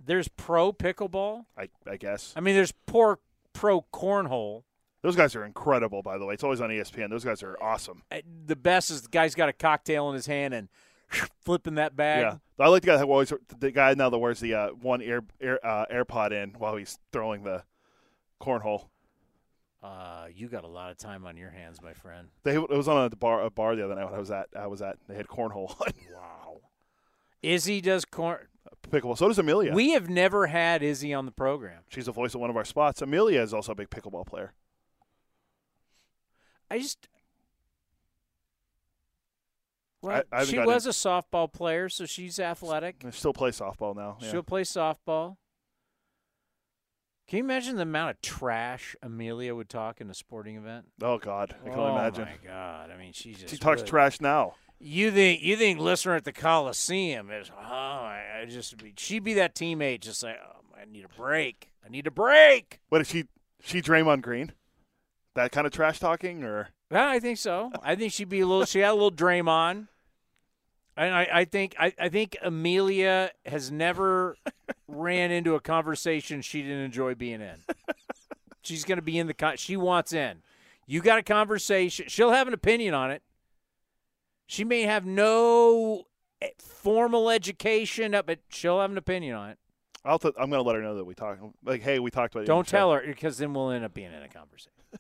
There's pro pickleball. I, I guess. I mean, there's poor pro cornhole. Those guys are incredible, by the way. It's always on ESPN. Those guys are awesome. Uh, The best is the guy's got a cocktail in his hand and flipping that bag. Yeah, I like the guy that always the guy now that wears the uh, one ear, ear uh, AirPod in while he's throwing the cornhole. Uh, you got a lot of time on your hands, my friend. They it was on a bar a bar the other night when I was at I was at they had cornhole Wow. Izzy does corn. pickleball. So does Amelia. We have never had Izzy on the program. She's the voice of one of our spots. Amelia is also a big pickleball player. I just. Well, I- I she was a softball player, so she's athletic. They still play softball now. Yeah. She'll play softball. Can you imagine the amount of trash Amelia would talk in a sporting event? Oh God, I can oh imagine. Oh my God! I mean, she just She talks would. trash now. You think you think listener at the Coliseum is? Oh, I, I just be she'd be that teammate, just like, oh, I need a break. I need a break. What is she? She Draymond Green? That kind of trash talking, or Yeah, I think so. I think she'd be a little. She had a little Draymond. And I, I think I, I think Amelia has never ran into a conversation she didn't enjoy being in. She's going to be in the con- she wants in. You got a conversation. She'll have an opinion on it. She may have no eh, formal education, uh, but she'll have an opinion on it. I'll t- I'm going to let her know that we talked. Like, hey, we talked about. it. Don't tell her because then we'll end up being in a conversation.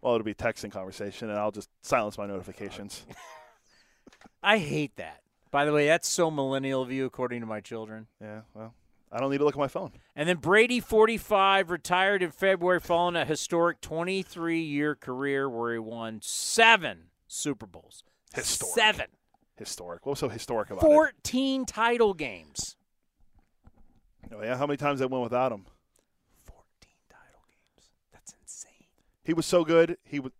Well, it'll be texting conversation, and I'll just silence my notifications. I hate that. By the way, that's so millennial of you, according to my children. yeah, well, I don't need to look at my phone. And then Brady, 45, retired in February following a historic 23 year career where he won seven Super Bowls. Historic. Seven. Historic. What was so historic about it? 14 title games. Oh, yeah, how many times they went without him? 14 title games. That's insane. He was so good. He was.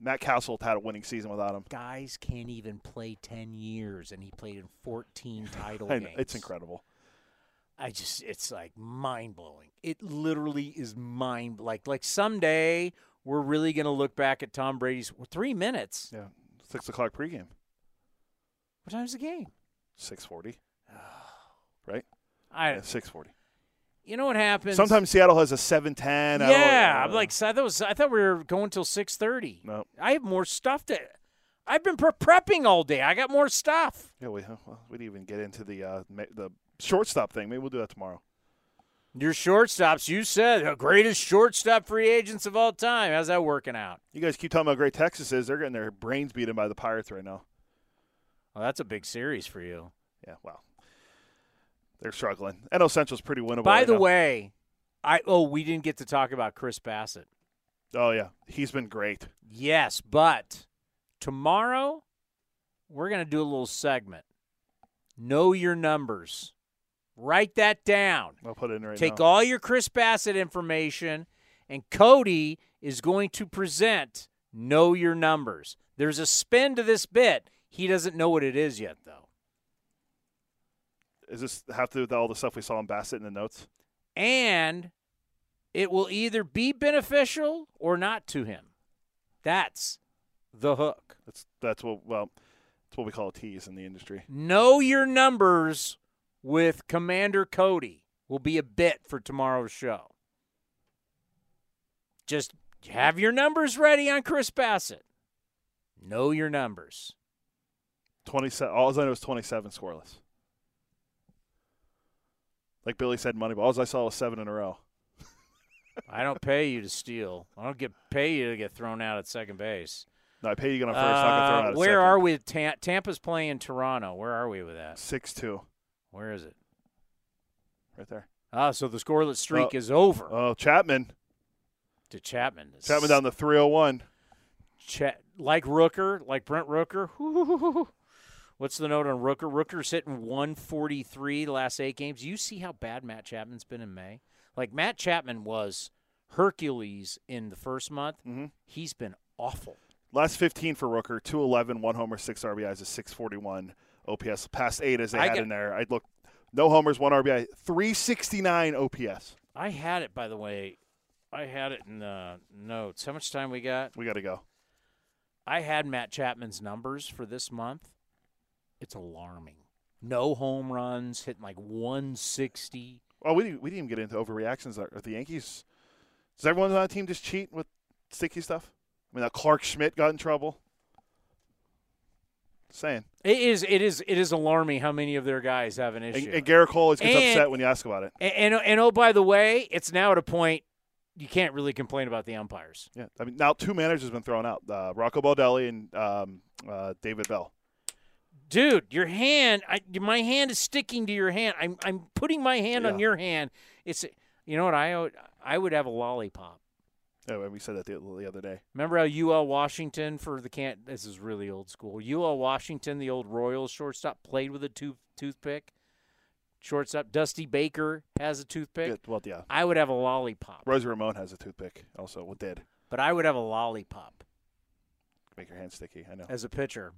Matt Cassel had a winning season without him. Guys can't even play 10 years, and he played in 14 title games. it's incredible. I just it's like mind blowing. It literally is mind like like someday we're really gonna look back at Tom Brady's three minutes. Yeah, six o'clock pregame, What time's the game? six forty. Right? I Yeah, six forty. You know what happens. Sometimes Seattle has a seven ten. yeah, I'm like I thought, was, I thought we were going till six thirty. no. I have more stuff to. I've been pre- prepping all day. I got more stuff. Yeah, we well, we didn't even get into the uh, the shortstop thing. Maybe we'll do that tomorrow. Your shortstops, you said the greatest shortstop free agents of all time. How's that working out? You guys keep talking about how great Texas is. They're getting their brains beaten by the Pirates right now. Well, that's a big series for you. Yeah, well, they're struggling. NL Central's pretty winnable. By right the now. way, I oh we didn't get to talk about Chris Bassitt. oh yeah, he's been great. Yes, but tomorrow we're going to do a little segment. Know your numbers. Write that down. I'll put it in right Take now. all your Chris Bassitt information, and Cody is going to present Know Your Numbers. There's a spin to this bit. He doesn't know what it is yet, though. Does this have to do with all the stuff we saw in Bassitt in the notes? And it will either be beneficial or not to him. That's the hook. That's that's what well, that's what we call a tease in the industry. Know your numbers with Commander Cody will be a bit for tomorrow's show. just have your numbers ready on Chris Bassitt. Know your numbers. 27. All I know is 27 scoreless. Like Billy said, Moneyball. All I saw was seven in a row. I don't pay you to steal. I don't get pay you to get thrown out at second base. No, I pay you to get on first. not get thrown Uh, out where second. are we? Ta- Tampa's playing Toronto. Where are we with that? Six two. Where is it? Right there. Ah, so the scoreless streak Oh. is over Oh, Chapman. to Chapman. Chapman down to 301. Cha- like Rooker, like Brent Rooker. What's the note on Rooker? Rooker's hitting 143 the last eight games. You see how bad Matt Chapman's been in May? Like Matt Chapman was Hercules in the first month. Mhm. He's been awful. Last 15 for Rooker, 211, one homer, six RBIs, a 641 OPS. Past eight as they I had get- in there. I look, no homers, one RBI, 369 OPS. I had it, by the way. I had it in the notes. How much time we got? We got to go. I had Matt Chapman's numbers for this month. It's alarming. No home runs, hitting like 160. Well, we didn't, we didn't even get into overreactions. Are the Yankees? Does everyone on the team just cheat with sticky stuff? I mean, that Clarke Schmidt got in trouble. Saying. It is. It is. It is alarming how many of their guys have an issue. and Gerrit Cole always gets And- upset when you ask about it. And, and and oh, by the way, it's now at a point you can't really complain about the umpires. Yeah, I mean, now two managers have been thrown out: uh, Rocco Baldelli and um, uh, David Bell. Dude, your hand, I, my hand is sticking to your hand. I'm I'm putting my hand on your hand. It's you know what I would I would have a lollipop. Oh, yeah, we said that the, the other day. Remember how UL Washington for the can't this is really old school. UL Washington, the old Royals shortstop, played with a tooth toothpick. Shortstop Dusty Baker has a toothpick. Good. Well, yeah. I would have a lollipop, Rosie Ramon has a toothpick. Also, well, did but I would have a lollipop make your hands sticky. I know. as a pitcher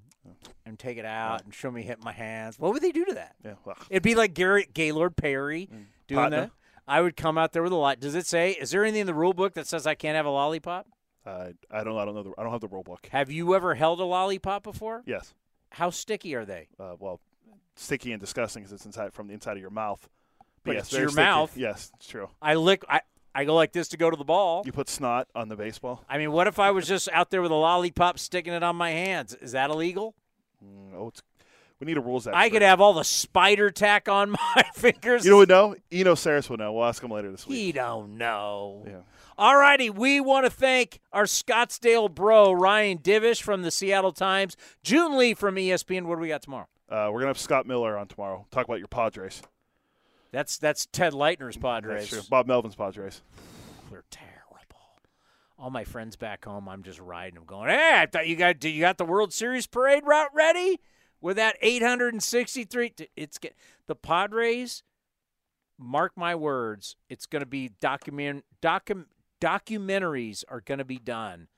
and take it out and show me hit my hands. What would they do to that? Yeah. Well, It'd be like Garrett Gaylord Perry doing Patna. that. I would come out there with a lot. Does it say? Is there anything in the rule book that says I can't have a lollipop? uh, I don't. I don't know. The, I don't have the rule book. Have you ever held a lollipop before? Yes. How sticky are they? Uh, well, sticky and disgusting because it's inside from the inside of your mouth. But yes, it's your sticky. mouth. Yes, it's true. I lick. I I go like this to go to the ball. You put snot on the baseball. I mean, what if I was just out there with a lollipop sticking it on my hands? Is that illegal? Mm, oh, it's, we need a rules expert. I could have all the spider tack on my fingers. You know what? No, Eno Sarris will know. We'll ask him later this week. He don't know. Yeah. All righty, we want to thank our Scottsdale bro Ryan Divish from the Seattle Times, Joon Lee from ESPN. What do we got tomorrow? Uh, we're gonna have Scott Miller on tomorrow. Talk about your Padres. That's that's Ted Leitner's mm, Padres. That's true. Bob Melvin's Padres. They're terrible. All my friends back home, I'm just riding them, going, "Hey, I thought you got you got the World Series parade route ready with that 863." It's get the Padres. Mark my words, it's going to be document docu, documentaries are going to be done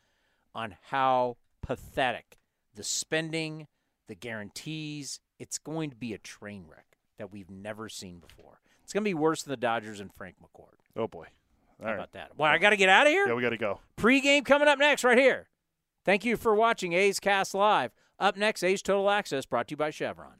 on how pathetic the spending, the guarantees. It's going to be a train wreck that we've never seen before. It's going to be worse than the Dodgers and Frank McCourt. Oh boy. All How right. about that? Well, I got to get out of here. Yeah, we got to go. Pre-game coming up next, right here. Thank you for watching A's Cast Live. Up next, A's Total Access, brought to you by Chevron.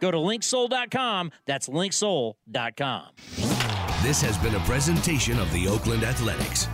Go to linksoul.com. That's linksoul.com. This has been a presentation of the Oakland Athletics.